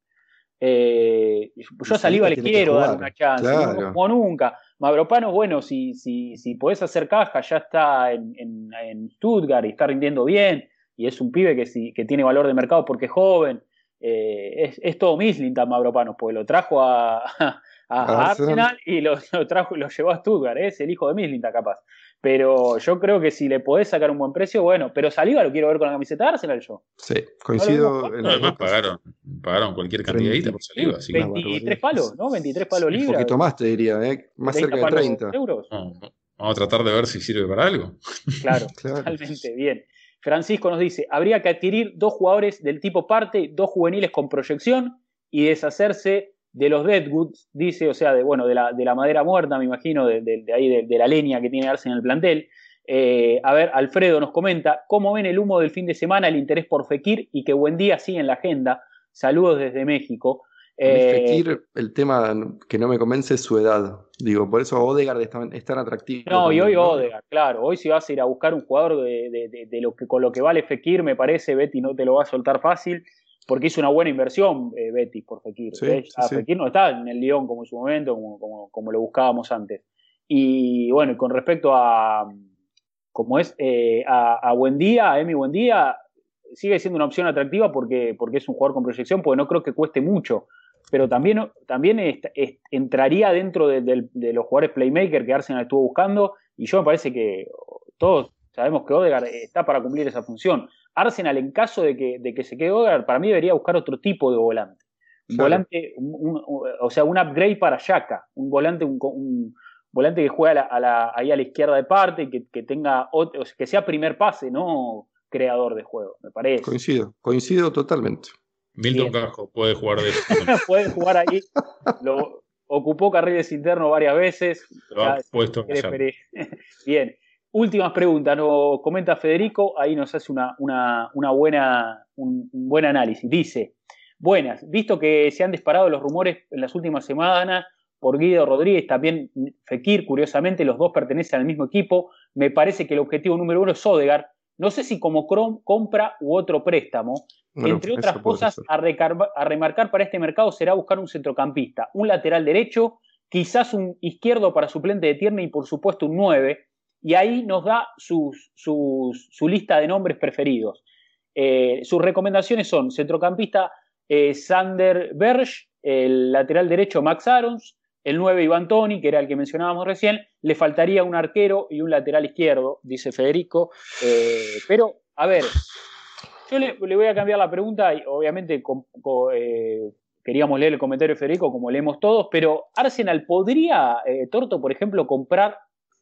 Eh, yo a Saliva le quiero dar una chance, como nunca. Mavropano, bueno, si, si, si podés hacer caja, ya está en, en, Stuttgart y está rindiendo bien, y es un pibe que, que tiene valor de mercado porque es joven. Eh, es, es, todo Mislintat Mavropano, porque lo trajo a, [laughs] a, Arsenal y lo, lo, trajo, lo llevó a Stuttgart, ¿eh? es el hijo de Mislintat capaz. Pero yo creo que si le podés sacar un buen precio, bueno. Pero Saliva lo quiero ver con la camiseta de Arsenal yo. Sí, coincido. Además pagaron, pagaron cualquier cantidad por Saliva. 23 palos, ¿no? 23 palos libres. Un poquito más te diría, ¿eh? Más cerca de 30. Euros. vamos a tratar de ver si sirve para algo. [laughs] [laughs] Claro, totalmente bien. Francisco nos dice, habría que adquirir dos jugadores del tipo parte, dos juveniles con proyección y deshacerse de los Deadwoods, dice, o sea, de, bueno, de la, de la madera muerta, me imagino, de, de ahí, de, la leña que tiene Arsenal en el plantel. Eh, a ver, Alfredo nos comenta, ¿cómo ven el humo del fin de semana, el interés por Fekir y que buen día sigue en la agenda? Saludos desde México. Eh, Fekir, el tema que no me convence es su edad. Digo, por eso Odegaard es tan, es tan atractivo. No, y hoy Odegaard, claro. Hoy si vas a ir a buscar un jugador de, lo que, con lo que vale Fekir, me parece, Betty no te lo va a soltar fácil porque hizo una buena inversión eh, Betis por Fekir. ¿eh? Fekir no está en el Lyon como en su momento, como, como, lo buscábamos antes. Y bueno, con respecto a, como es, eh, a, a Buendía, a Emi Buendía, sigue siendo una opción atractiva porque, porque es un jugador con proyección, porque no creo que cueste mucho. Pero también, también entraría dentro de, de, los jugadores playmaker que Arsenal estuvo buscando. Y yo me parece que todos sabemos que Odegaard está para cumplir esa función. Arsenal, en caso de que, de que se quede Odegaard, para mí debería buscar otro tipo de volante. Un volante, o sea, un upgrade para Yaka, un volante, un, volante que juega a la, ahí a la izquierda de parte, que, que tenga, que sea primer pase, no creador de juego, me parece. Coincido, coincido totalmente. Milton Casco puede jugar de [laughs] puede jugar ahí. Lo, ocupó carriles internos varias veces. puesto [laughs] Bien. Últimas preguntas, nos comenta Federico, ahí nos hace una, buena, un, buen análisis. Dice, buenas, visto que se han disparado los rumores en las últimas semanas por Guido Rodríguez, también Fekir, curiosamente, los dos pertenecen al mismo equipo, Me parece que el objetivo número uno es Odegaard. No sé si como compra u otro préstamo. Entre otras cosas, a, a remarcar para este mercado será buscar un centrocampista, un lateral derecho, quizás un izquierdo para suplente de Tierney y por supuesto un 9. Y ahí nos da su lista de nombres preferidos. Eh, sus recomendaciones son centrocampista eh, Sander Berge, el lateral derecho Max Arons, el 9 Iván Toni, que era el que mencionábamos recién, le faltaría un arquero y un lateral izquierdo, dice Federico. Eh, pero, a ver, yo le, voy a cambiar la pregunta y obviamente queríamos leer el comentario de Federico como leemos todos, pero Arsenal podría, Torto, por ejemplo, comprar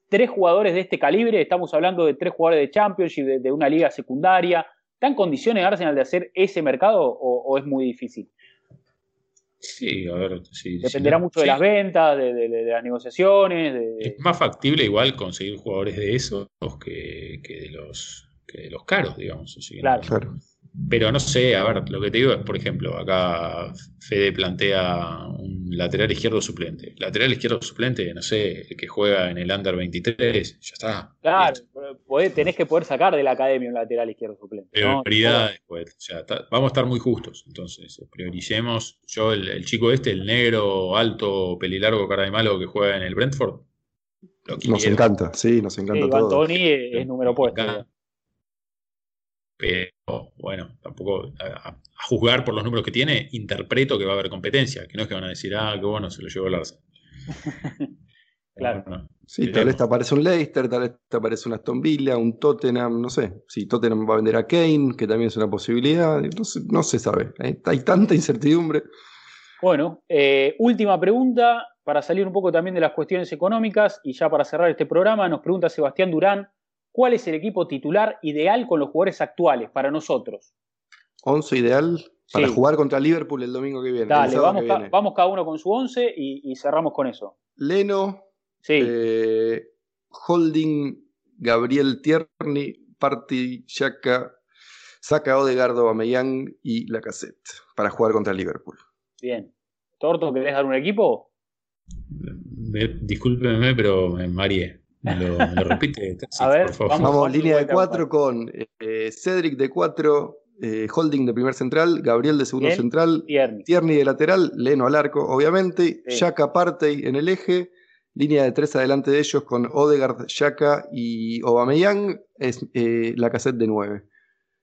tres jugadores de este calibre, estamos hablando de tres jugadores de Championship, de una liga secundaria, ¿Está en condiciones Arsenal de hacer ese mercado o, es muy difícil? Sí, a ver, sí. Dependerá mucho de las ventas, de, las negociaciones. Es más factible igual conseguir jugadores de esos que, de, los, que de los caros, digamos. claro. claro. Pero no sé, a ver, lo que te digo es, por ejemplo, acá Fede plantea un lateral izquierdo suplente. Lateral izquierdo suplente, no sé, el que juega en el Under 23, ya está. Claro, tenés que poder sacar de la academia un lateral izquierdo suplente. Prioridades, pues, o sea, vamos a estar muy justos. Entonces, prioricemos. Yo, el, chico este, el negro, alto, pelilargo, cara de malo que juega en el Brentford. nos encanta, sí, nos encanta. Sí, todo. Tony es, número puesto. Pero bueno, tampoco a, juzgar por los números que tiene, interpreto que va a haber competencia, que no es que van a decir, ah, qué bueno, se lo llevó el Arsenal. [laughs] claro. sí, tal vez te aparece un Leicester, tal vez te aparece un Aston Villa, un Tottenham, no sé. Si Tottenham va a vender a Kane, que también es una posibilidad, no se, sabe. Hay, tanta incertidumbre. Bueno, eh, última pregunta para salir un poco también de las cuestiones económicas y ya para cerrar este programa, nos pregunta Sebastián Durán ¿Cuál es el equipo titular ideal con los jugadores actuales para nosotros? Once ideal para jugar contra Liverpool el domingo que viene. Dale, vamos, cada uno con su once y, cerramos con eso. Leno, eh, Holding, Gabriel Tierney, Party, Yaka, Saca Odegardo, Ameyang y Lacazette para jugar contra Liverpool. Bien. Torto, ¿querés dar un equipo? Discúlpeme, pero me mareé. Me lo, repite. [laughs] a ver, Vamos, línea de cuatro con eh, Cedric de cuatro, eh, Holding de primer central, Gabriel de segundo central, Tierney. de lateral, Leno al arco, obviamente, sí. Partey en el eje, línea de tres adelante de ellos con Odegaard, Shaka y Aubameyang, es eh, la cassette de nueve.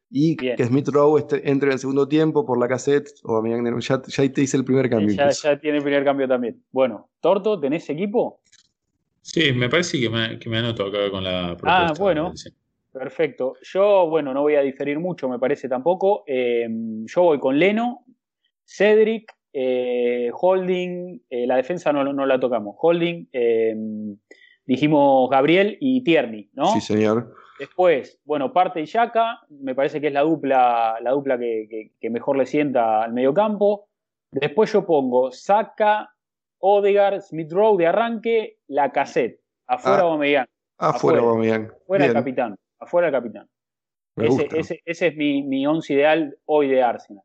Y que Smith Rowe este, entre en el segundo tiempo por la cassette, Aubameyang, ya, ya te hice el primer cambio. Ya, ya, tiene el primer cambio también. Bueno, Torto, ¿tenés equipo? Sí, me parece que me, que me anoto acá con la ah, propuesta. Ah, bueno, perfecto. Yo, bueno, no voy a diferir mucho, me parece tampoco. Eh, yo voy con Leno, Cedric, eh, Holding, eh, la defensa no, no, la tocamos. Holding, dijimos Gabriel y Tierney, ¿no? Sí, señor. Después, bueno, parte y Yaka, me parece que es la dupla, la dupla que, que mejor le sienta al mediocampo. Después yo pongo Saka, Odegaard, Smith Rowe de arranque, la cassette. Afuera ah, Aubameyang. Afuera Aubameyang. Afuera el capitán. Afuera el capitán. Ese, es mi, mi once ideal hoy de Arsenal.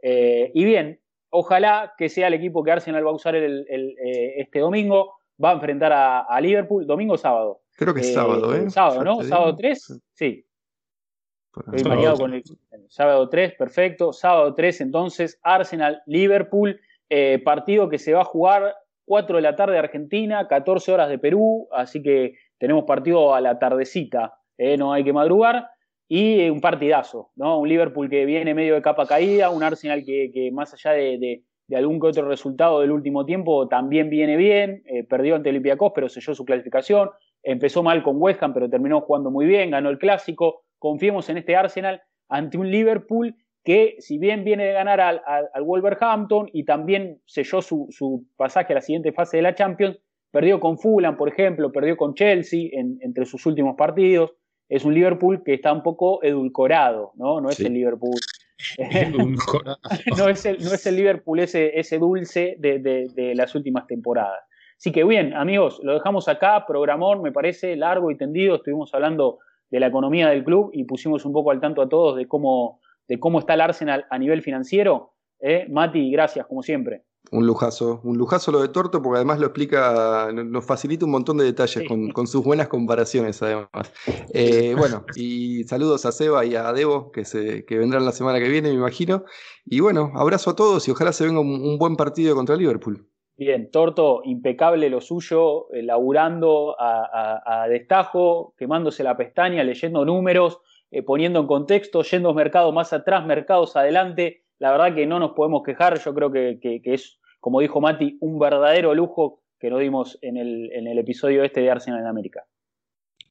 Eh, y bien, ojalá que sea el equipo que Arsenal va a usar el, eh, este domingo. Va a enfrentar a, Liverpool domingo o sábado. Creo que es sábado, ¿eh? Sábado, ¿no? Sábado 3, sí. Estoy con el, sábado 3, perfecto. Sábado 3, entonces, Arsenal, Liverpool. Eh, partido que se va a jugar 4 de la tarde Argentina, 14 horas de Perú, así que tenemos partido a la tardecita, eh, no hay que madrugar. Y un partidazo, ¿no? Un Liverpool que viene medio de capa caída, un Arsenal que, más allá de, algún que otro resultado del último tiempo también viene bien, eh, perdió ante Olympiacos pero selló su clasificación, empezó mal con West Ham pero terminó jugando muy bien, ganó el clásico, confiemos en este Arsenal ante un Liverpool que si bien viene de ganar al, Wolverhampton y también selló su, pasaje a la siguiente fase de la Champions, perdió con Fulham, por ejemplo, perdió con Chelsea entre sus últimos partidos. Es un Liverpool que está un poco edulcorado, ¿no? No es el Liverpool. [laughs] [laughs] no, es el, no es el Liverpool ese, ese dulce de, de, las últimas temporadas. Así que bien, amigos, lo dejamos acá, programón, me parece largo y tendido. Estuvimos hablando de la economía del club y pusimos un poco al tanto a todos de cómo de cómo está el Arsenal a nivel financiero. ¿eh? Mati, gracias, como siempre. Un lujazo, un lujazo lo de Torto porque además lo explica, nos facilita un montón de detalles con, sus buenas comparaciones además. Eh, [laughs] bueno, y saludos a Seba y a Debo que, se, que vendrán la semana que viene, me imagino. Y bueno, abrazo a todos y ojalá se venga un, buen partido contra Liverpool. Bien, Torto, impecable lo suyo, eh, laburando a, destajo, quemándose la pestaña, leyendo números, eh, poniendo en contexto, yendo mercados más atrás, mercados adelante la verdad que no nos podemos quejar, yo creo que, es, como dijo Mati, un verdadero lujo que nos dimos en el, en el episodio este de Arsenal en América.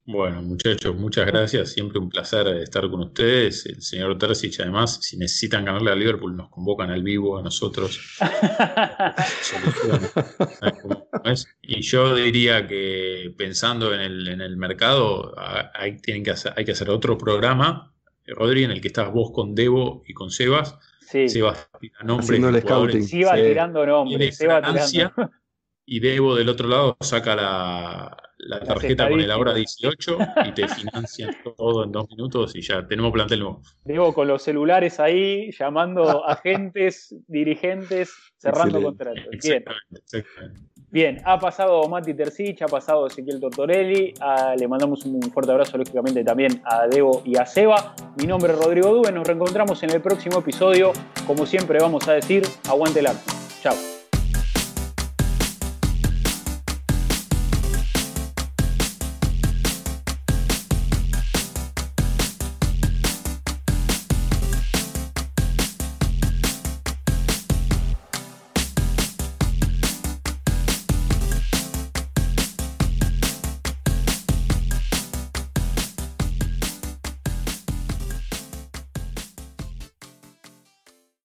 Bueno, muchachos, muchas gracias. Siempre un placer estar con ustedes. El señor Terzic, además, si necesitan ganarle a Liverpool, nos convocan al vivo a nosotros. [laughs] y yo diría que pensando en el, en el mercado, hay, tienen que hacer, hay que hacer otro programa, Rodri, en el que estás vos con Debo y con Sebas, Sí. Se va nombres. Se iba tirando nombres. Se va tirando. Y Debo del otro lado saca la, tarjeta con el ahora 18 y te financian [laughs] todo en dos minutos y ya tenemos plantel nuevo. Debo con los celulares ahí, llamando [laughs] agentes, dirigentes, cerrando contratos. Bien. Bien, ha pasado Mati Tercich, ha pasado Ezequiel Tortorelli, le mandamos un fuerte abrazo lógicamente también a Debo y a Seba. Mi nombre es Rodrigo Dube, nos reencontramos en el próximo episodio. Como siempre vamos a decir, aguante el arte. Chao.